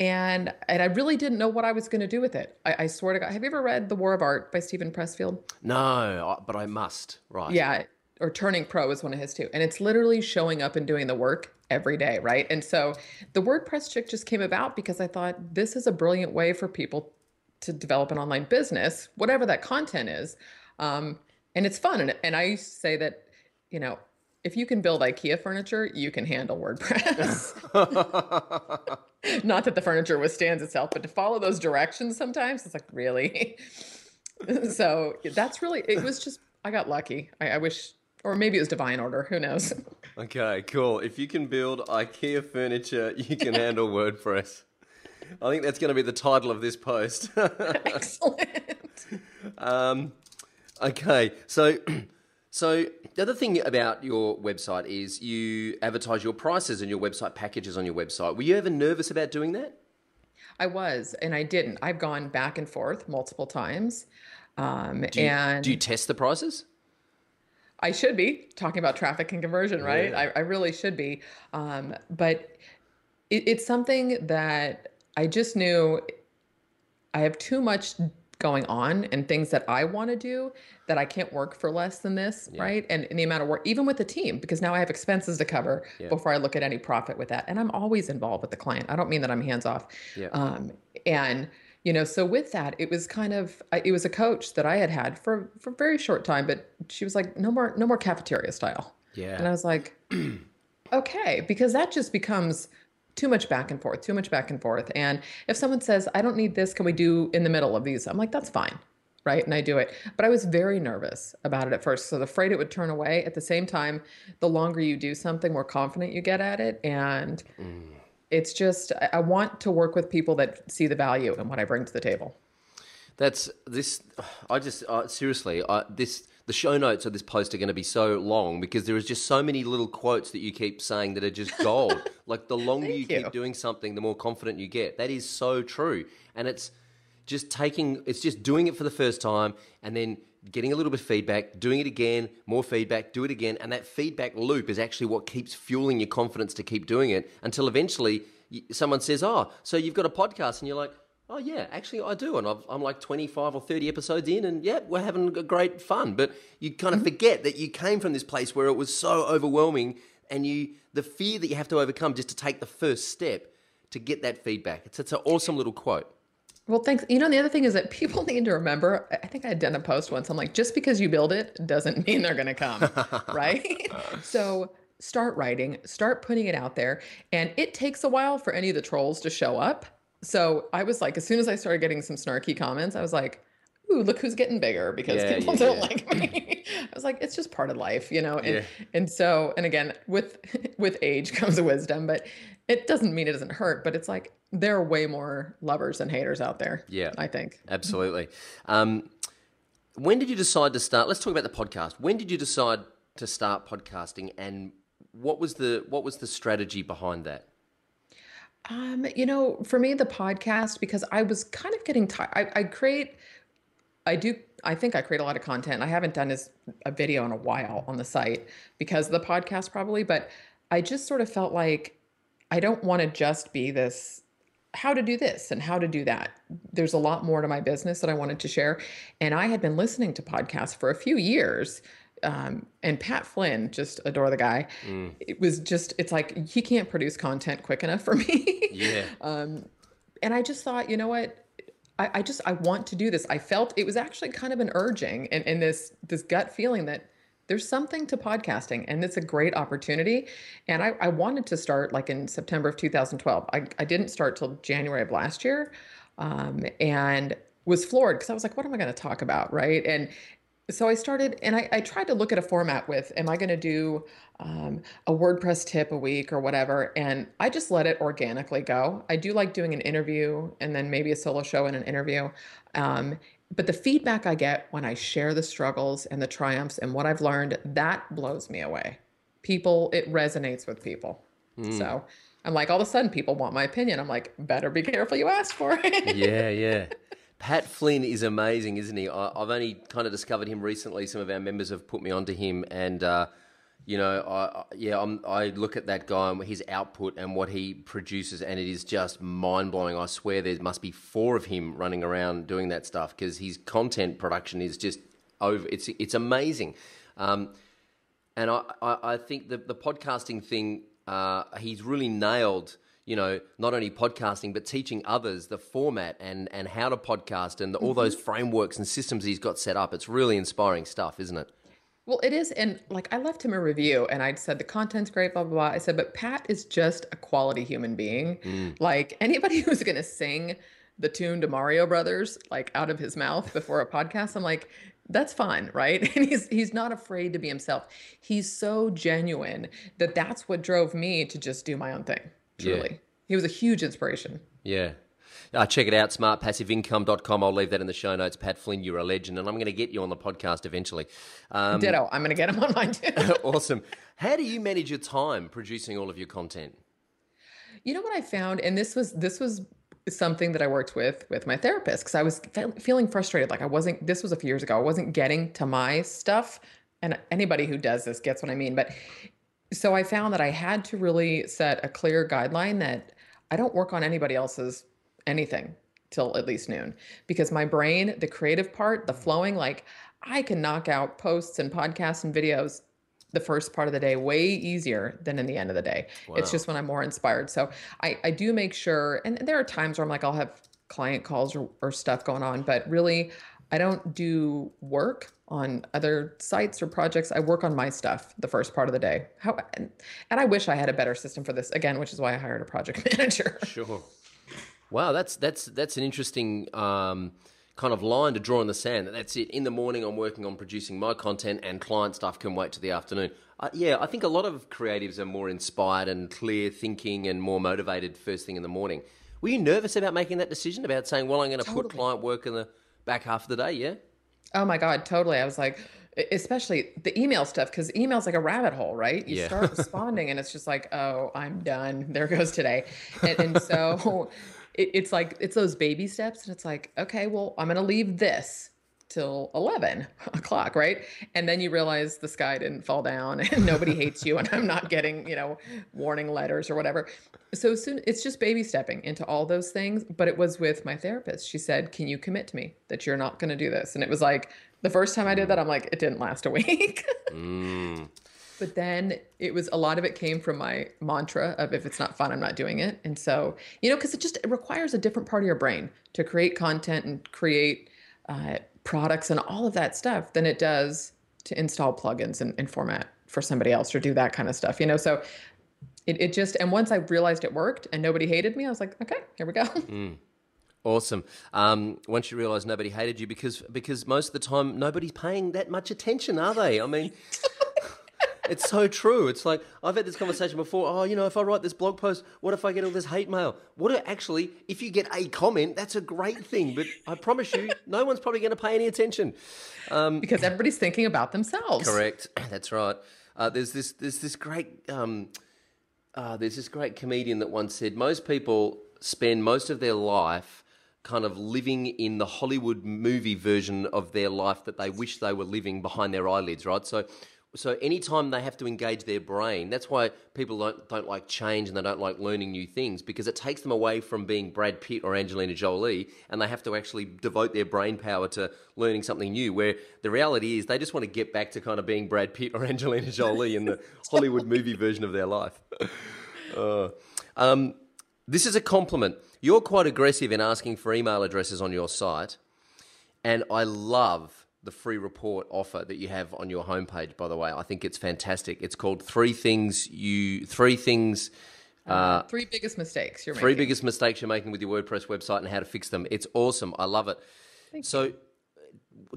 and and I really didn't know what I was going to do with it. I, I swear to God, have you ever read The War of Art by Steven Pressfield? No, but I must. Right. Yeah, or Turning Pro is one of his too. And it's literally showing up and doing the work every day, right? And so the WordPress chick just came about because I thought this is a brilliant way for people to develop an online business, whatever that content is. Um, and it's fun. And, and I used to say that, you know, if you can build IKEA furniture, you can handle WordPress. Not that the furniture withstands itself, but to follow those directions sometimes, it's like, really? so that's really, it was just, I got lucky. I, I wish, or maybe it was divine order. Who knows? Okay, cool. If you can build IKEA furniture, you can handle WordPress. I think that's going to be the title of this post. Excellent. um, okay, so so the other thing about your website is you advertise your prices and your website packages on your website. Were you ever nervous about doing that? I was, and I didn't. I've gone back and forth multiple times. Um, Do you, and do you test the prices? I should be talking about traffic and conversion, right? Yeah. I, I really should be. Um, but it, it's something that I just knew I have too much going on and things that I want to do that I can't work for less than this, right? And, and the amount of work, even with the team, because now I have expenses to cover Yeah. before I look at any profit with that. And I'm always involved with the client. I don't mean that I'm hands off. Yeah. Um, and you know, so with that, it was kind of it was a coach that I had had for for a very short time, but she was like, no more, no more cafeteria style. Yeah. And I was like, okay, because that just becomes too much back and forth, too much back and forth. And if someone says, I don't need this, can we do in the middle of these? I'm like, that's fine. Right. And I do it. But I was very nervous about it at first. So afraid it would turn away. At the same time, the longer you do something, more confident you get at it. And it's just, I, want to work with people that see the value in what I bring to the table. That's this. I just uh, seriously, I, this the show notes of this post are going to be so long because there is just so many little quotes that you keep saying that are just gold. like the longer you, you. keep doing something, the more confident you get. That is so true, and it's just taking. It's just doing it for the first time and then getting a little bit of feedback, doing it again, more feedback, do it again, and that feedback loop is actually what keeps fueling your confidence to keep doing it until eventually someone says, "Oh, so you've got a podcast," and you're like. Oh yeah, actually I do, and I've, I'm like 25 or 30 episodes in, and yeah, we're having a great fun. But you kind of mm-hmm. forget that you came from this place where it was so overwhelming, and you the fear that you have to overcome just to take the first step to get that feedback. It's it's an awesome little quote. Well, thanks. You know, the other thing is that people need to remember. I think I had done a post once. I'm like, just because you build it doesn't mean they're going to come, right? so start writing, start putting it out there, and it takes a while for any of the trolls to show up. So I was like, as soon as I started getting some snarky comments, I was like, ooh, look who's getting bigger because Yeah, people yeah, don't yeah. like me. I was like, it's just part of life, you know? And and so, and again, with with age comes wisdom, but it doesn't mean it doesn't hurt, but it's like there are way more lovers than haters out there. Yeah. I think. Absolutely. Um, when did you decide to start? Let's talk about the podcast. When did you decide to start podcasting, and what was the what was the strategy behind that? Um, you know, for me, the podcast, because I was kind of getting tired. I, I create, I do, I think I create a lot of content. I haven't done as a video in a while on the site because of the podcast, probably, but I just sort of felt like I don't want to just be this how to do this and how to do that. There's a lot more to my business that I wanted to share. And I had been listening to podcasts for a few years. Um, and Pat Flynn, just adore the guy. It was just, it's like he can't produce content quick enough for me. Yeah. um, and I just thought, you know what? I, I just I want to do this. I felt it was actually kind of an urging and, and this this gut feeling that there's something to podcasting and it's a great opportunity. And I, I wanted to start like in September of 2012. I, I didn't start till January of last year. Um, and was floored because I was like, what am I going to talk about? Right. And so I started and I, I tried to look at a format with, am I going to do um, a WordPress tip a week or whatever? And I just let it organically go. I do like doing an interview and then maybe a solo show and an interview. Um, but the feedback I get when I share the struggles and the triumphs and what I've learned, that blows me away. People, it resonates with people. Mm. So I'm like, all of a sudden, people want my opinion. I'm like, better be careful you ask for it. yeah, yeah. Pat Flynn is amazing, isn't he? I, have only kind of discovered him recently. Some of our members have put me onto him, and uh, you know, I, yeah, I'm, i look at that guy and his output and what he produces, and it is just mind blowing. I swear there must be four of him running around doing that stuff because his content production is just over. It's it's amazing, um, and I, I, I think the the podcasting thing uh, he's really nailed you know, not only podcasting, but teaching others the format and, and how to podcast and the, all those mm-hmm. frameworks and systems he's got set up. It's really inspiring stuff, isn't it? Well, it is. And like I left him a review and I said, the content's great, blah, blah, blah. I said, but Pat is just a quality human being. Mm. Like anybody who's going to sing the tune to Mario Brothers, like out of his mouth before a podcast, I'm like, that's fine, right? And he's he's not afraid to be himself. He's so genuine that that's what drove me to just do my own thing truly. Yeah. He was a huge inspiration. Yeah. Uh, check it out, smartpassiveincome.com. I'll leave that in the show notes. Pat Flynn, you're a legend, and I'm going to get you on the podcast eventually. Um, Ditto. I'm going to get him on mine too. awesome. How do you manage your time producing all of your content? You know what I found, and this was this was something that I worked with with my therapist because I was fe- feeling frustrated. Like I wasn't. This was a few years ago. I wasn't getting to my stuff, and anybody who does this gets what I mean. But so I found that I had to really set a clear guideline that I don't work on anybody else's anything till at least noon because my brain, the creative part, the flowing, like I can knock out posts and podcasts and videos the first part of the day way easier than in the end of the day. Wow. It's just when I'm more inspired. So I, I do make sure, and there are times where I'm like, I'll have client calls or, or stuff going on, but really I don't do work on other sites or projects. I work on my stuff the first part of the day. How and, and I wish I had a better system for this again, which is why I hired a project manager. Sure. Wow, that's that's that's an interesting um, kind of line to draw in the sand. That's it. In the morning, I'm working on producing my content, and client stuff can wait to the afternoon. Uh, yeah, I think a lot of creatives are more inspired and clear thinking and more motivated first thing in the morning. Were you nervous about making that decision about saying, "Well, I'm going to totally. put client work in the back half of the day"? Yeah. Oh my God, totally. I was like, especially the email stuff, because email's like a rabbit hole, right? You yeah. start responding and it's just like, oh, I'm done. There goes today. And, and so it, it's like, it's those baby steps. And it's like, okay, well, I'm going to leave this till 11 o'clock right? And then you realize the sky didn't fall down and nobody hates you and i'm not getting you know warning letters or whatever. So soon it's just baby stepping into all those things but it was with my therapist. She said can you commit to me that you're not going to do this? And it was like the first time i did that i'm like it didn't last a week. Mm. but then it was a lot of it came from my mantra of if it's not fun i'm not doing it. And so you know because it just it requires a different part of your brain to create content and create uh, products and all of that stuff than it does to install plugins and, and format for somebody else or do that kind of stuff, you know? So it, it just, and once I realized it worked and nobody hated me, I was like, okay, here we go. Mm. Awesome. Um, once you realise nobody hated you, because because most of the time nobody's paying that much attention, are they? I mean, it's so true. It's like I've had this conversation before. Oh, you know, if I write this blog post, what if I get all this hate mail? What if, actually, if you get a comment, that's a great thing. But I promise you, no one's probably going to pay any attention um, because everybody's thinking about themselves. Correct. That's right. Uh, there's this. There's this great. Um, uh, there's this great comedian that once said most people spend most of their life kind of living in the Hollywood movie version of their life that they wish they were living behind their eyelids, right? So so anytime they have to engage their brain, that's why people don't, don't like change and they don't like learning new things because it takes them away from being Brad Pitt or Angelina Jolie and they have to actually devote their brain power to learning something new. Where the reality is they just want to get back to kind of being Brad Pitt or Angelina Jolie in the Hollywood movie version of their life. Uh, um, this is a compliment. You're quite aggressive in asking for email addresses on your site, and I love the free report offer that you have on your homepage. By the way, I think it's fantastic. It's called Three Things You Three Things. Uh, uh three biggest mistakes you're three making. biggest mistakes you're making with your WordPress website and how to fix them. It's awesome. I love it. Thank so, you.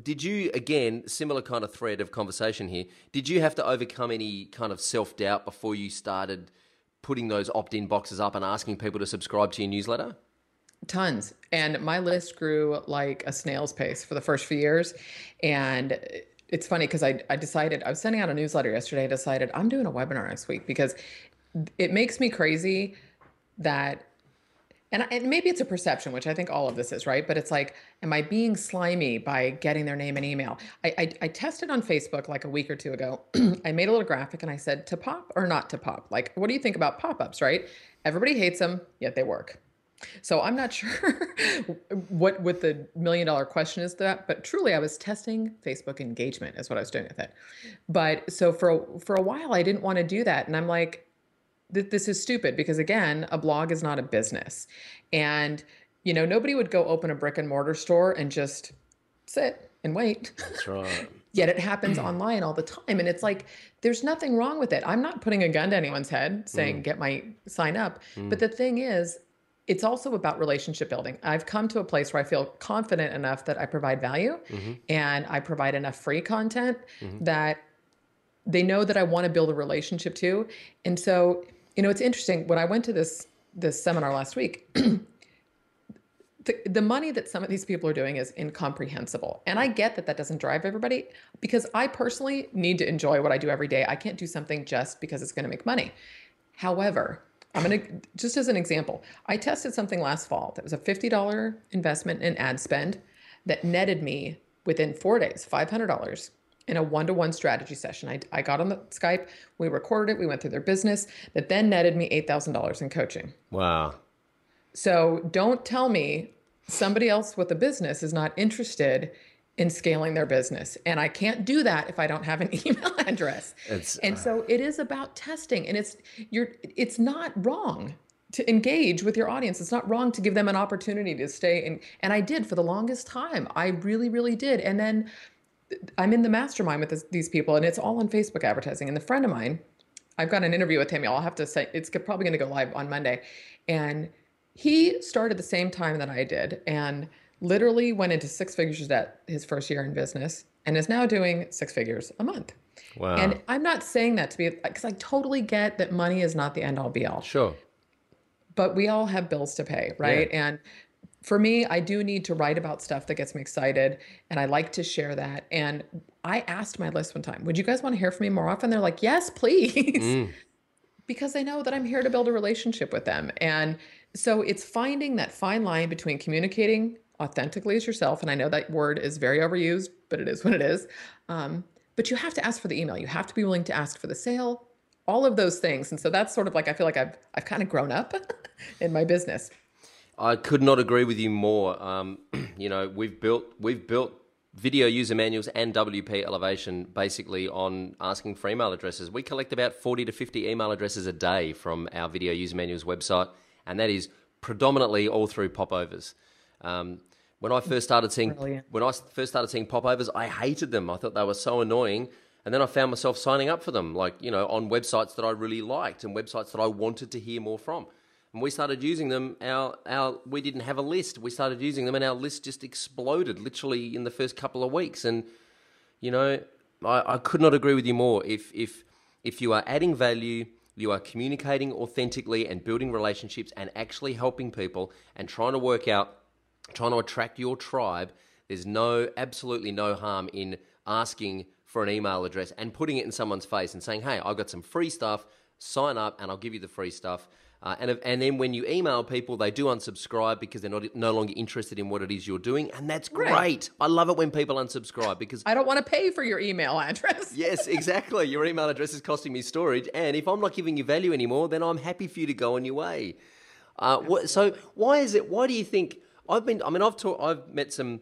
did you again similar kind of thread of conversation here? Did you have to overcome any kind of self doubt before you started putting those opt in boxes up and asking people to subscribe to your newsletter? Tons. And my list grew like a snail's pace for the first few years. And it's funny because I, I decided, I was sending out a newsletter yesterday. I decided I'm doing a webinar next week because it makes me crazy that and, and maybe it's a perception, which I think all of this is, right? But it's like, am I being slimy by getting their name and email? I, I, I tested on Facebook like a week or two ago. I made a little graphic and I said, to pop or not to pop? Like, what do you think about pop ups, right? Everybody hates them, yet they work. So I'm not sure what what the million dollar question is that, but truly I was testing Facebook engagement is what I was doing with it. But so for for a while I didn't want to do that and I'm like th- this is stupid because again, a blog is not a business. And you know, nobody would go open a brick and mortar store and just sit and wait. That's right. Yet it happens online all the time. And it's like, there's nothing wrong with it. I'm not putting a gun to anyone's head saying, mm. get my sign up. Mm. But the thing is, it's also about relationship building. I've come to a place where I feel confident enough that I provide value mm-hmm. and I provide enough free content mm-hmm. that they know that I want to build a relationship too. And so you know, it's interesting. When I went to this this seminar last week, the, the money that some of these people are doing is incomprehensible. And I get that that doesn't drive everybody because I personally need to enjoy what I do every day. I can't do something just because it's going to make money. However, I'm going to just as an example, I tested something last fall that was a $50 investment in ad spend that netted me within four days, $500 in a one-to-one strategy session. I, I got on the Skype, we recorded it, we went through their business, that then netted me $8,000 in coaching. Wow. So don't tell me somebody else with a business is not interested in scaling their business. And I can't do that if I don't have an email address. It's, and so uh, it is about testing and it's you're it's not wrong to engage with your audience. It's not wrong to give them an opportunity to stay in and I did for the longest time. I really really did. And then I'm in the mastermind with this, these people, and it's all on Facebook advertising. And the friend of mine, I've got an interview with him. I'll have to say it's probably going to go live on Monday, and he started the same time that I did, and literally went into six figures debt his first year in business, and is now doing six figures a month. Wow. And I'm not saying that to be because I totally get that money is not the end all be all. Sure. But we all have bills to pay, right? Yeah. And for me, I do need to write about stuff that gets me excited and I like to share that. And I asked my list one time, would you guys want to hear from me more often? They're like, yes, please. Mm. because they know that I'm here to build a relationship with them. And so it's finding that fine line between communicating authentically as yourself. And I know that word is very overused, but it is what it is. Um, but you have to ask for the email. You have to be willing to ask for the sale, all of those things. And so that's sort of like I feel like I've I've kind of grown up in my business. I could not agree with you more. Um, you know, we've built we've built video user manuals and WP Elevation basically on asking for email addresses. We collect about 40 to 50 email addresses a day from our video user manuals website, and that is predominantly all through popovers. Um, when I first started seeing Brilliant. when I first started seeing popovers, I hated them. I thought they were so annoying. And then I found myself signing up for them, like, you know, on websites that I really liked and websites that I wanted to hear more from and we started using them. Our our we didn't have a list. We started using them, and our list just exploded literally in the first couple of weeks. And you know, I, I could not agree with you more. If if if you are adding value, you are communicating authentically and building relationships and actually helping people and trying to work out, trying to attract your tribe. There's no absolutely no harm in asking for an email address and putting it in someone's face and saying, "Hey, I've got some free stuff. Sign up, and I'll give you the free stuff." Uh, and, and then when you email people, they do unsubscribe because they're not no longer interested in what it is you're doing, and that's great. Right. I love it when people unsubscribe because I don't want to pay for your email address. yes, exactly. Your email address is costing me storage, and if I'm not giving you value anymore, then I'm happy for you to go on your way. Uh, what, so why is it? Why do you think I've been? I mean, I've taught, I've met some,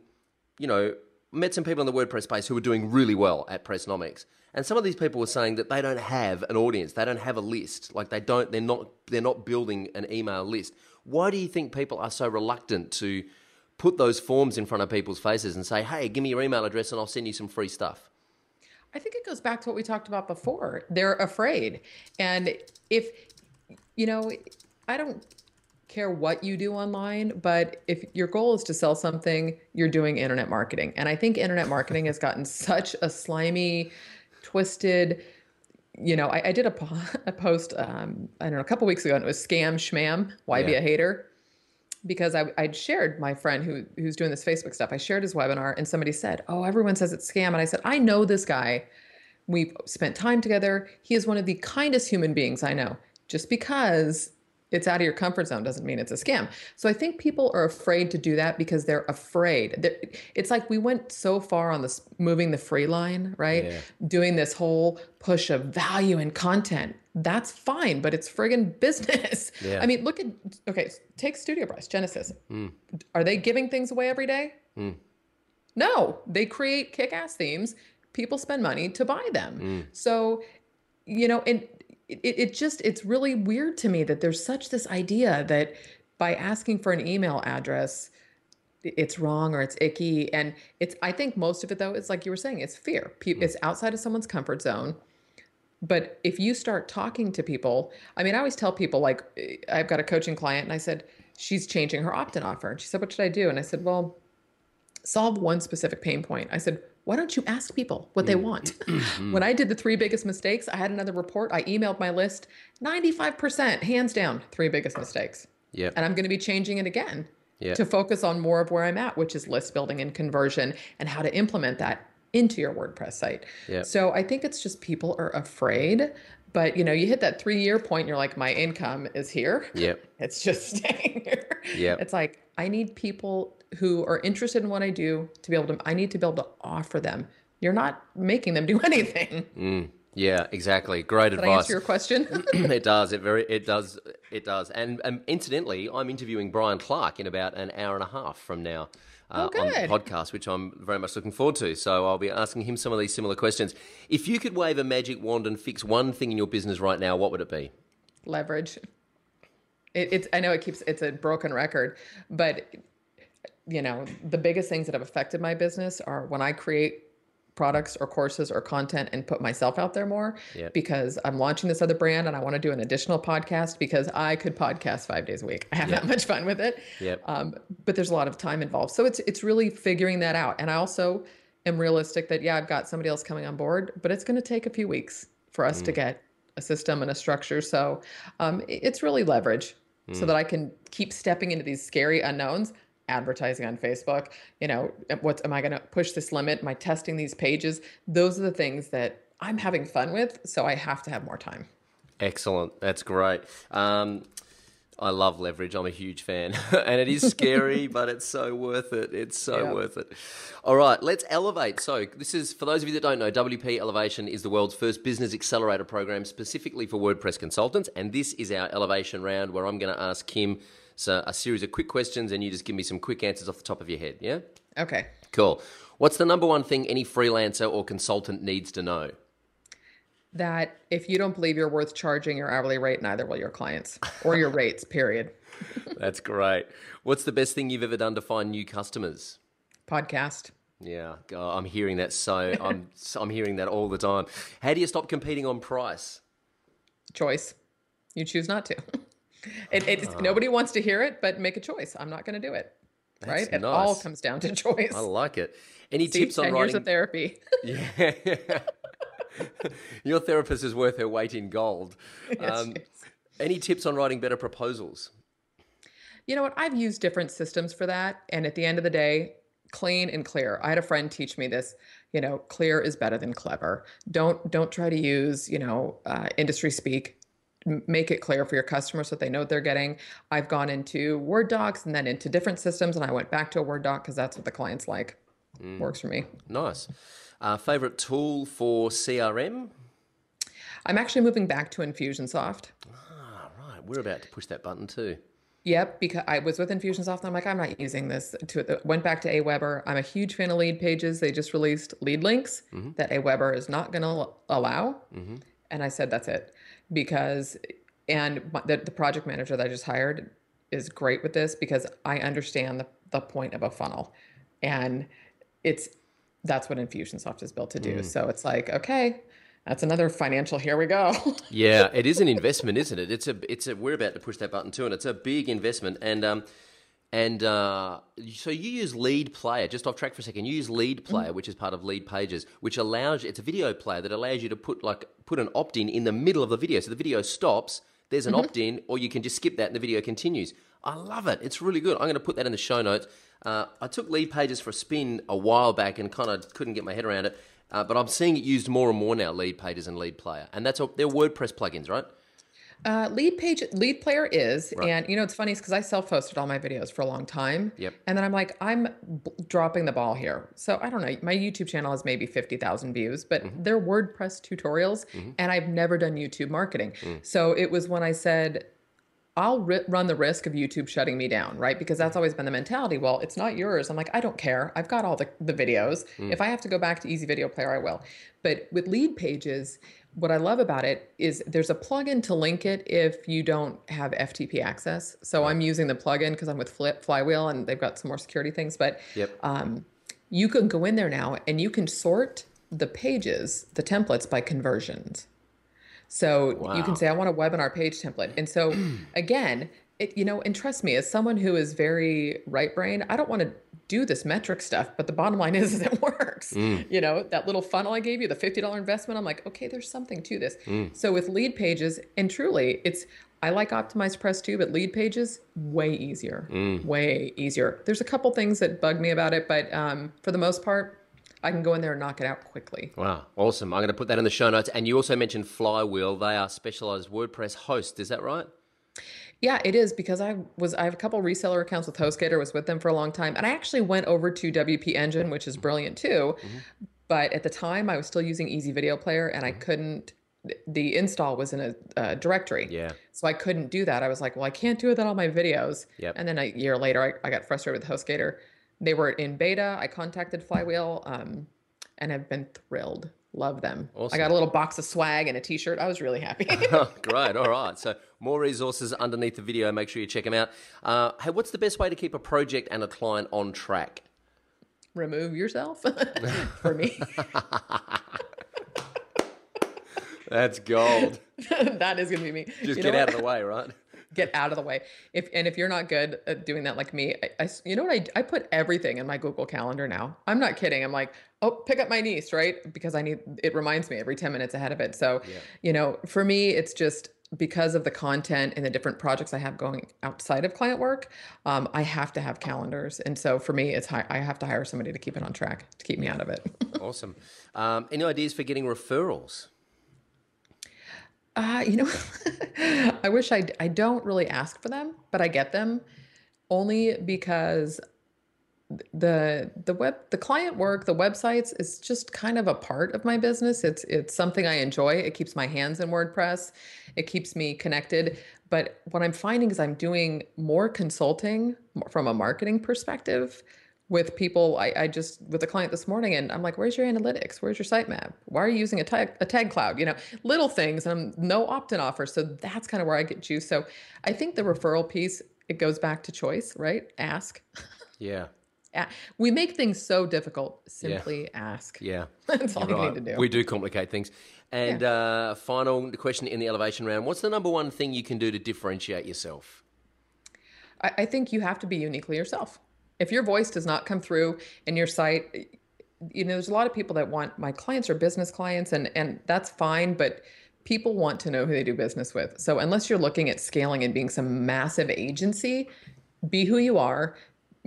you know, met some people in the WordPress space who are doing really well at Pressnomics and some of these people were saying that they don't have an audience, they don't have a list, like they don't, they're not, they're not building an email list. Why do you think people are so reluctant to put those forms in front of people's faces and say, "Hey, give me your email address and I'll send you some free stuff"? I think it goes back to what we talked about before. They're afraid, and if you know, I don't care what you do online, but if your goal is to sell something, you're doing internet marketing. And I think internet marketing has gotten such a slimy twisted. You know, I, I did a, a post, um, I don't know, a couple weeks ago, and it was scam schmam. Why yeah. be a hater? because I, I'd shared my friend who who's doing this Facebook stuff. I shared his webinar, and somebody said, "Oh, everyone says it's scam," and I said, "I know this guy. We've spent time together. He is one of the kindest human beings I know. Just because it's out of your comfort zone doesn't mean it's a scam. So I think people are afraid to do that because they're afraid. They're, it's like we went so far on this moving the free line, right? Yeah. Doing this whole push of value and content. That's fine, but it's friggin' business. Yeah. I mean, look at okay, take StudioPress, Genesis. Hmm. Are they giving things away every day? Hmm. No, they create kick-ass themes. People spend money to buy them. Hmm. So, you know, and it, it just it's really weird to me that there's such this idea that by asking for an email address it's wrong or it's icky and it's i think most of it though is like you were saying it's fear. Hmm. It's outside of someone's comfort zone. But if you start talking to people i mean i always tell people like i've got a coaching client and i said she's changing her opt-in offer. And she said what should i do? And i said well solve one specific pain point. I said, why don't you ask people what they want? Mm-hmm. Mm-hmm. when I did the three biggest mistakes, I had another report. I emailed my list 95%, hands down, three biggest mistakes. Yep. And I'm going to be changing it again Yeah. to focus on more of where I'm at, which is list building and conversion and how to implement that into your WordPress site. Yep. So I think it's just people are afraid. But you know, you hit that three year point, and you're like, my income is here. Yep. It's just staying here. Yep. It's like I need people who are interested in what I do to be able to. I need to be able to offer them. You're not making them do anything. Yeah, exactly. Great Did I advice. answer your question? it does. It very. It does. It does. And, and incidentally, I'm interviewing Brian Clark in about an hour and a half from now. Uh, Oh, on the podcast, which I'm very much looking forward to. So I'll be asking him some of these similar questions. If you could wave a magic wand and fix one thing in your business right now, what would it be? Leverage. It, it's. I know it keeps. It's a broken record, but you know the biggest things that have affected my business are when I create products or courses or content and put myself out there more Yep. because I'm launching this other brand and I want to do an additional podcast because I could podcast five days a week. I have that much fun with it. Yep. Um, but there's a lot of time involved. So it's it's really figuring that out. And I also am realistic that yeah, I've got somebody else coming on board, but it's going to take a few weeks for us to get a system and a structure. So um, it's really leverage so that I can keep stepping into these scary unknowns. Advertising on Facebook, you know, what am I going to push this limit? Am I testing these pages? Those are the things that I'm having fun with. So I have to have more time. Excellent. That's great. Um, I love leverage. I'm a huge fan. and it is scary, but it's so worth it. It's so Yeah. worth it. All right, let's elevate. So, this is for those of you that don't know, WP Elevation is the world's first business accelerator program specifically for WordPress consultants. And this is our elevation round where I'm going to ask Kim so a series of quick questions and you just give me some quick answers off the top of your head. Yeah? Okay. Cool. What's the number one thing any freelancer or consultant needs to know? That if you don't believe you're worth charging your hourly rate, neither will your clients or your rates, period. That's great. What's the best thing you've ever done to find new customers? Podcast. Yeah, God, I'm hearing that so I'm I'm hearing that all the time. How do you stop competing on price? choice. You choose not to. It, it's, ah. Nobody wants to hear it, but make a choice. I'm not going to do it. right? It all comes down to choice. I like it. Any See, tips on 10 years writing? of therapy. yeah. Your therapist is worth her weight in gold. Yes, Um, yes. any tips on writing better proposals? You know what? I've used different systems for that. And at the end of the day, clean and clear. I had a friend teach me this, you know, clear is better than clever. Don't don't try to use, you know, uh, industry speak. Make it clear for your customers so that they know what they're getting. I've gone into Word docs and then into different systems, and I went back to a Word doc because that's what the clients like. Works for me. Nice. Uh, favorite tool for CRM? I'm actually moving back to Infusionsoft. Ah, right. We're about to push that button too. Yep, because I was with Infusionsoft and I'm like, I'm not using this. To went back to Aweber. I'm a huge fan of lead pages. They just released lead links that Aweber is not going to allow, and I said that's it because and the, the project manager that I just hired is great with this because I understand the, the point of a funnel, and it's that's what Infusionsoft is built to do. So it's like okay. That's another financial. Here we go. Yeah, it is an investment, isn't it? It's a, it's a. We're about to push that button too, and it's a big investment. And um, and uh, so you use Lead Player. Just off track for a second. You use Lead Player, which is part of Lead Pages, which allows it's a video player that allows you to put like put an opt in in the middle of the video, so the video stops. there's an opt in, or you can just skip that and the video continues. I love it. It's really good. I'm going to put that in the show notes. Uh, I took lead pages for a spin a while back and kind of couldn't get my head around it, uh, but I'm seeing it used more and more now. Lead pages and lead player, and that's all, they're WordPress plugins, right? Uh, lead page, lead player is, Right. and you know it's funny because I self-hosted all my videos for a long time. Yep. And then I'm like, I'm b- dropping the ball here. So I don't know. My YouTube channel has maybe fifty thousand views, but Mm-hmm. they're WordPress tutorials, and I've never done YouTube marketing. Mm. So it was when I said. I'll ri- run the risk of YouTube shutting me down, right? Because that's always been the mentality. Well, it's not yours. I'm like, I don't care. I've got all the, the videos. If I have to go back to Easy Video Player, I will. But with lead pages, what I love about it is there's a plugin to link it if you don't have FTP access. So I'm using the plugin because I'm with Flip Flywheel and they've got some more security things. But Yep. um, you can go in there now and you can sort the pages, the templates by conversions. So you can say, I want a webinar page template. And so again, it, you know, and trust me, as someone who is very right brain, I don't want to do this metric stuff, but the bottom line is, is it works. Mm. You know, that little funnel I gave you, the $50 investment, I'm like, okay, there's something to this. Mm. So with lead pages, and truly it's, I like OptimizePress too, but lead pages, way easier, mm. way easier. There's a couple things that bug me about it, but um, for the most part, I can go in there and knock it out quickly. Wow, awesome. I'm going to put that in the show notes. And you also mentioned Flywheel. They are specialized WordPress hosts. Is that right? Yeah, it is because I was I have a couple reseller accounts with HostGator, was with them for a long time, and I actually went over to WP Engine, which is brilliant too. But at the time, I was still using Easy Video Player, and I couldn't. The install was in a, uh directory, Yeah. so I couldn't do that. I was like, well, I can't do that on all my videos. Yep. And then a year later, I, I got frustrated with HostGator. They were in beta. I contacted Flywheel, um, and have been thrilled. Love them. Awesome. I got a little box of swag and a T-shirt. I was really happy. Oh, great. All right. So more resources underneath the video. Make sure you check them out. Uh, hey, what's the best way to keep a project and a client on track? remove yourself for me That's gold. that is gonna be me Just You get out what? of the way, right? Get out of the way. If and if you're not good at doing that like me I, I you know what I, I put everything in my google calendar now. I'm not kidding. I'm like oh pick up my niece right? Because i need it reminds me every 10 minutes ahead of it. So you know for me it's just because of the content and the different projects i have going outside of client work um, i have to have calendars. And so for me it's hi- i have to hire somebody to keep it on track to keep me out of it. Awesome. Um, any ideas for getting referrals? Uh, you know, I wish I I don't really ask for them, but I get them only because the the web the client work, the websites is just kind of a part of my business. It's it's something I enjoy. It keeps my hands in WordPress. It keeps me connected. But what I'm finding is I'm doing more consulting from a marketing perspective with people. I, I just with a client this morning, and I'm like, "Where's your analytics? Where's your sitemap? Why are you using a tag a tag cloud? You know, little things. And I'm no opt-in offer, so that's kind of where I get juice. So I think the referral piece it goes back to choice, right? Ask. Yeah. We make things so difficult. Simply ask. Yeah. That's all right. need to do. We do complicate things. And uh, final question in the elevation round What's the number one thing you can do to differentiate yourself? I, I think you have to be uniquely yourself. If your voice does not come through in your site, you know, there's a lot of people that want my clients are business clients, and and that's fine, but people want to know who they do business with. So unless you're looking at scaling and being some massive agency, be who you are,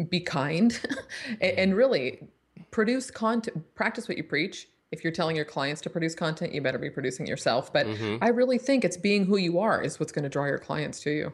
be kind, and, and really produce content, practice what you preach. If you're telling your clients to produce content, you better be producing yourself. But I really think it's being who you are is what's going to draw your clients to you.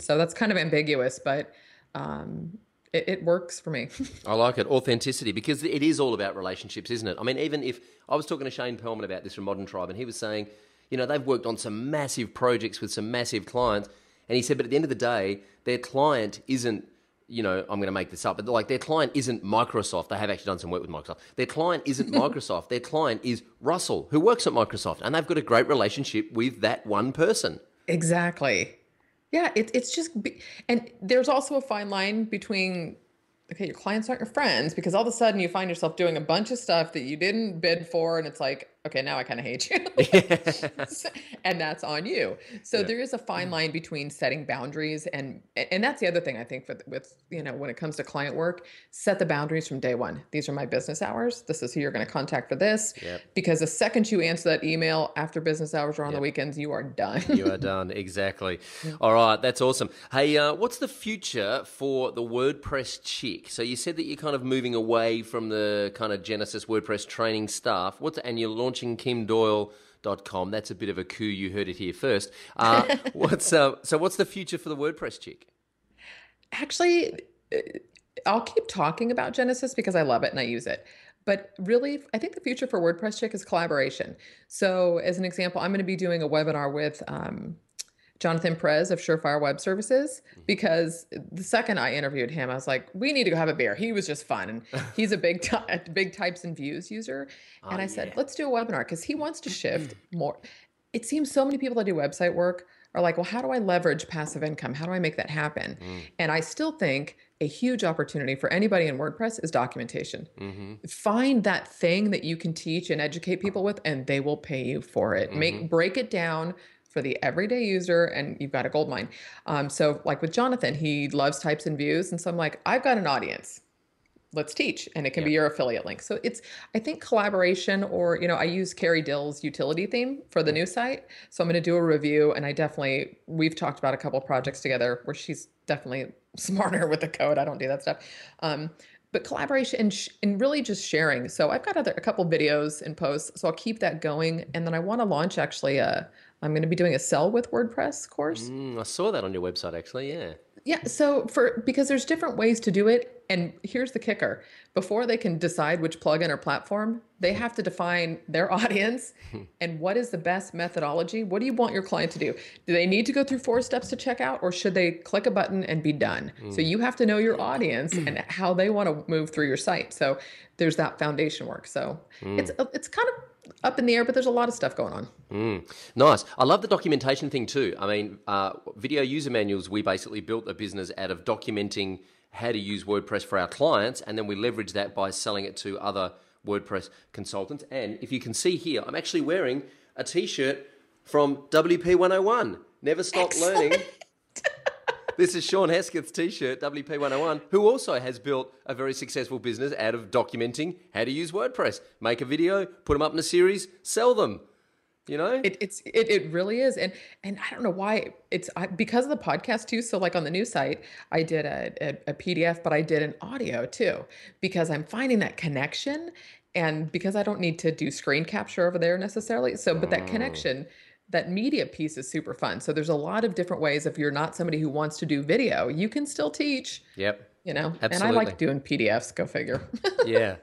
So that's kind of ambiguous, but um, it, it works for me. I like it. Authenticity, because it is all about relationships, isn't it? I mean, even if I was talking to Shane Pearlman about this from Modern Tribe, and he was saying, you know, they've worked on some massive projects with some massive clients. And he said, but at the end of the day, their client isn't, you know, I'm going to make this up, but like their client isn't Microsoft. They have actually done some work with Microsoft. Their client isn't Microsoft. Their client is Russell, who works at Microsoft. And they've got a great relationship with that one person. exactly. Yeah, it, it's just, be, and there's also a fine line between, okay, your clients aren't your friends because all of a sudden you find yourself doing a bunch of stuff that you didn't bid for. And it's like, okay, now I kind of hate you. and that's on you. So yeah. there is a fine line between setting boundaries and and that's the other thing I think for, with you know when it comes to client work, set the boundaries from day one. These are my business hours. This is who you're going to contact for this. Yep. Because the second you answer that email after business hours or on yep. the weekends, you are done. you are done exactly. All right, that's awesome. Hey, uh, what's the future for the WordPress chick? So you said that you're kind of moving away from the kind of Genesis WordPress training stuff. What's and you're launching Kim Doyal com. That's a bit of a coup. You heard it here first. Uh, what's uh, so? What's the future for the WordPress chick? Actually, uh, I'll keep talking about Genesis because I love it and I use it. But really, I think the future for WordPress chick is collaboration. So, as an example, I'm going to be doing a webinar with um, Jonathan Perez of Surefire Web Services mm-hmm. because the second I interviewed him, I was like, we need to go have a beer. He was just fun. And he's a big, big types and views user. Oh, and I said, let's do a webinar because he wants to shift more. It seems so many people that do website work are like, well, how do I leverage passive income? How do I make that happen? Mm. And I still think a huge opportunity for anybody in WordPress is documentation. Mm-hmm. Find that thing that you can teach and educate people with, and they will pay you for it. Mm-hmm. Make break it down for the everyday user and you've got a gold mine. Um, so like with Jonathan, he loves types and views. And so I'm like, I've got an audience. Let's teach. And it can yeah. be your affiliate link. So it's, I think collaboration or, you know, I use Carrie Dils' utility theme for the new site. So I'm going to do a review and I definitely, we've talked about a couple projects together where she's definitely smarter with the code. I don't do that stuff. Um, but collaboration and, sh- and really just sharing. So I've got other a couple videos and posts, so I'll keep that going. And then I want to launch actually a I'm going to be doing a sell with WordPress course. Mm, I saw that on your website actually. Yeah. Yeah. So for because there's different ways to do it, and here's the kicker: before they can decide which plugin or platform, they have to define their audience and what is the best methodology. What do you want your client to do? Do they need to go through four steps to check out, or should they click a button and be done? Mm. So you have to know your audience and how they want to move through your site. So there's that foundation work. So mm. it's it's kind of up in the air, but there's a lot of stuff going on. Mm, nice. I love the documentation thing too. I mean, uh, video user manuals, we basically built a business out of documenting how to use WordPress for our clients, and then we leverage that by selling it to other WordPress consultants. And if you can see here, I'm actually wearing a t shirt from WP 101. Never stop Excellent. learning. this is Shawn Hesketh's t-shirt, WP101, who also has built a very successful business out of documenting how to use WordPress. Make a video, put them up in a series, sell them. You know, it, it's it, it really is, and and I don't know why it's I, because of the podcast too. So like on the new site, I did a, a, a PDF, but I did an audio too because I'm finding that connection, and because I don't need to do screen capture over there necessarily. So, but that oh. connection that media piece is super fun. So there's a lot of different ways. If you're not somebody who wants to do video, you can still teach. Yep. You know, Absolutely. and I like doing PDFs. Go figure. yeah.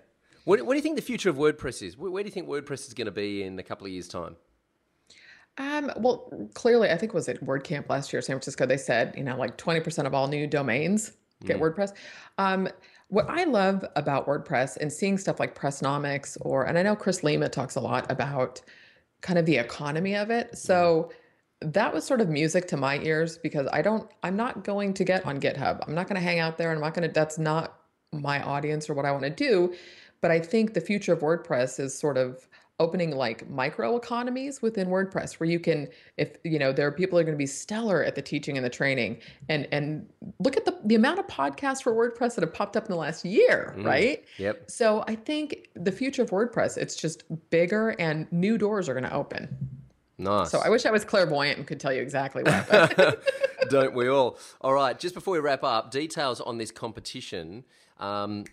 What, what do you think the future of WordPress is? Where, where do you think WordPress is going to be in a couple of years' time? Um, well, clearly, I think was it WordCamp last year, San Francisco. They said, you know, like 20% of all new domains get mm. WordPress. Um, what I love about WordPress and seeing stuff like Pressnomics, or and I know Chris Lema talks a lot about kind of the economy of it. So mm. that was sort of music to my ears because I don't, I'm not going to get on GitHub. I'm not going to hang out there and I'm not going to, that's not my audience or what I want to do. But I think the future of WordPress is sort of opening like micro economies within WordPress where you can if you know there are people are going to be stellar at the teaching and the training and and look at the the amount of podcasts for WordPress that have popped up in the last year, mm, right? Yep. So I think the future of WordPress it's just bigger and new doors are going to open. Nice. So I wish I was clairvoyant and could tell you exactly what. Happened. Don't we all? All right, just before we wrap up, details on this competition. Um,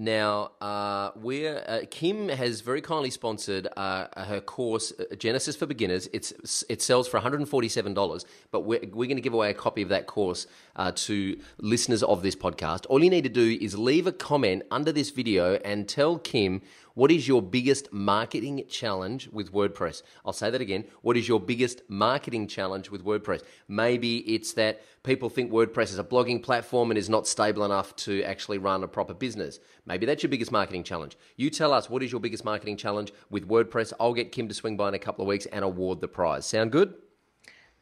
now, uh, we're uh, Kim has very kindly sponsored uh, her course uh, Genesis for Beginners. It's it sells for one hundred and forty seven dollars, but we're we're going to give away a copy of that course uh, to listeners of this podcast. All you need to do is leave a comment under this video and tell Kim what is your biggest marketing challenge with WordPress? I'll say that again. What is your biggest marketing challenge with WordPress? Maybe it's that people think WordPress is a blogging platform and is not stable enough to actually run a proper business. Maybe that's your biggest marketing challenge. You tell us what is your biggest marketing challenge with WordPress. I'll get Kim to swing by in a couple of weeks and award the prize. Sound good?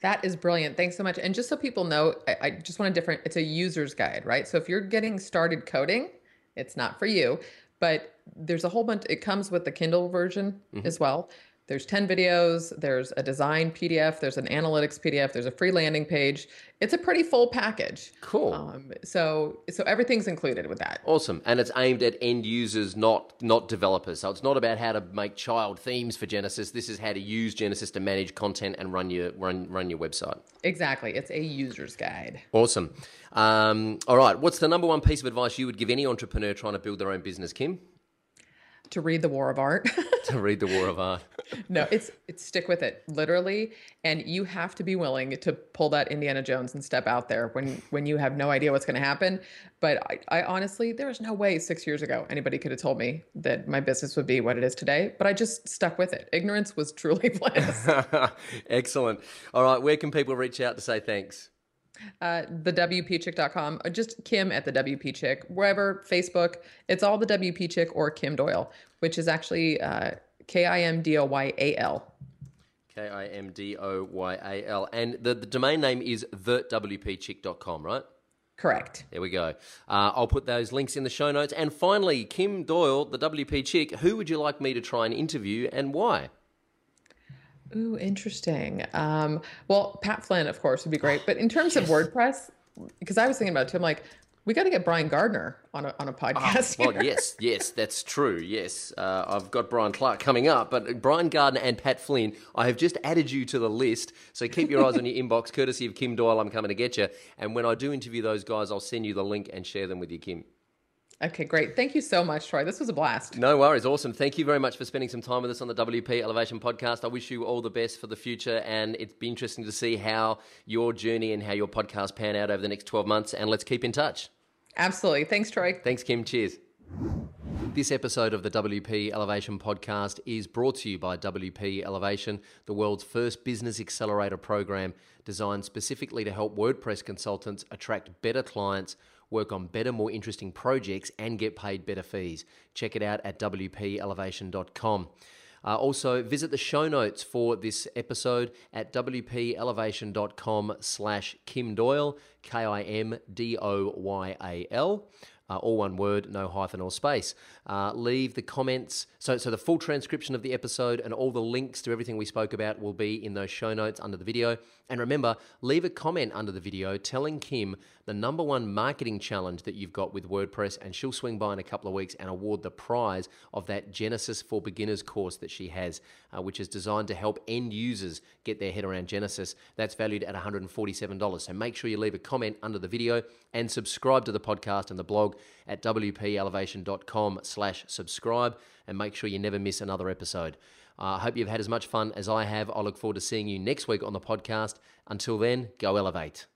That is brilliant. Thanks so much. And just so people know, I, I, just want a different, it's a user's guide, right? So if you're getting started coding, it's not for you. But there's a whole bunch. It comes with the Kindle version as well. There's 10 videos, there's a design PDF, there's an analytics PDF, there's a free landing page. It's a pretty full package. Cool. Um, so so everything's included with that. Awesome, and it's aimed at end users, not not developers. So it's not about how to make child themes for Genesis. This is how to use Genesis to manage content and run your run run your website. Exactly. It's a user's guide. Awesome. Um, all right, what's the number one piece of advice you would give any entrepreneur trying to build their own business, Kim? To read the War of Art. To read the War of Art. no, it's it's stick with it, literally. And you have to be willing to pull that Indiana Jones and step out there when when you have no idea what's going to happen. But I, I honestly, there was no way six years ago anybody could have told me that my business would be what it is today. But I just stuck with it. Ignorance was truly bliss. Excellent. All right, where can people reach out to say thanks? Uh, the WPChick.com, or just Kim at the WP Chick, wherever, Facebook, it's all the WP Chick or Kim Doyal, which is actually uh, K I M D O Y A L. K I M D O Y A L. And the, the domain name is thewpchick.com, right? Correct. There we go. Uh, I'll put those links in the show notes. And finally, Kim Doyal, the WP Chick, who would you like me to try and interview and why? Ooh, interesting. Um, well, Pat Flynn, of course, would be great. But in terms of WordPress, because I was thinking about it too, I'm like, we got to get Brian Gardner on a, on a podcast. Well, yes, yes, that's true. Yes, uh, I've got Brian Clark coming up, but Brian Gardner and Pat Flynn, I have just added you to the list. So keep your eyes on your inbox, courtesy of Kim Doyal. I'm coming to get you. And when I do interview those guys, I'll send you the link and share them with you, Kim. Okay, great. Thank you so much, Troy. This was a blast. No worries. Awesome. Thank you very much for spending some time with us on the WP Elevation podcast. I wish you all the best for the future, and it'd be interesting to see how your journey and how your podcast pan out over the next 12 months. And let's keep in touch. Absolutely. Thanks, Troy. Thanks, Kim. Cheers. This episode of the WP Elevation podcast is brought to you by WP Elevation, the world's first business accelerator program designed specifically to help WordPress consultants attract better clients, work on better, more interesting projects, and get paid better fees. Check it out at WPElevation.com. Uh, also, visit the show notes for this episode at wpelevation.com slash Kim Doyal, K-I-M-D-O-Y-A-L. Uh, all one word, no hyphen or space. Uh, leave the comments. So, so the full transcription of the episode and all the links to everything we spoke about will be in those show notes under the video. And remember, leave a comment under the video telling Kim the number one marketing challenge that you've got with WordPress, and she'll swing by in a couple of weeks and award the prize of that Genesis for Beginners course that she has, uh, which is designed to help end users get their head around Genesis. That's valued at $147. So make sure you leave a comment under the video and subscribe to the podcast and the blog at wpelevation.com slash subscribe and make sure you never miss another episode. Uh, I hope you've had as much fun as I have. I look forward to seeing you next week on the podcast. Until then, go elevate.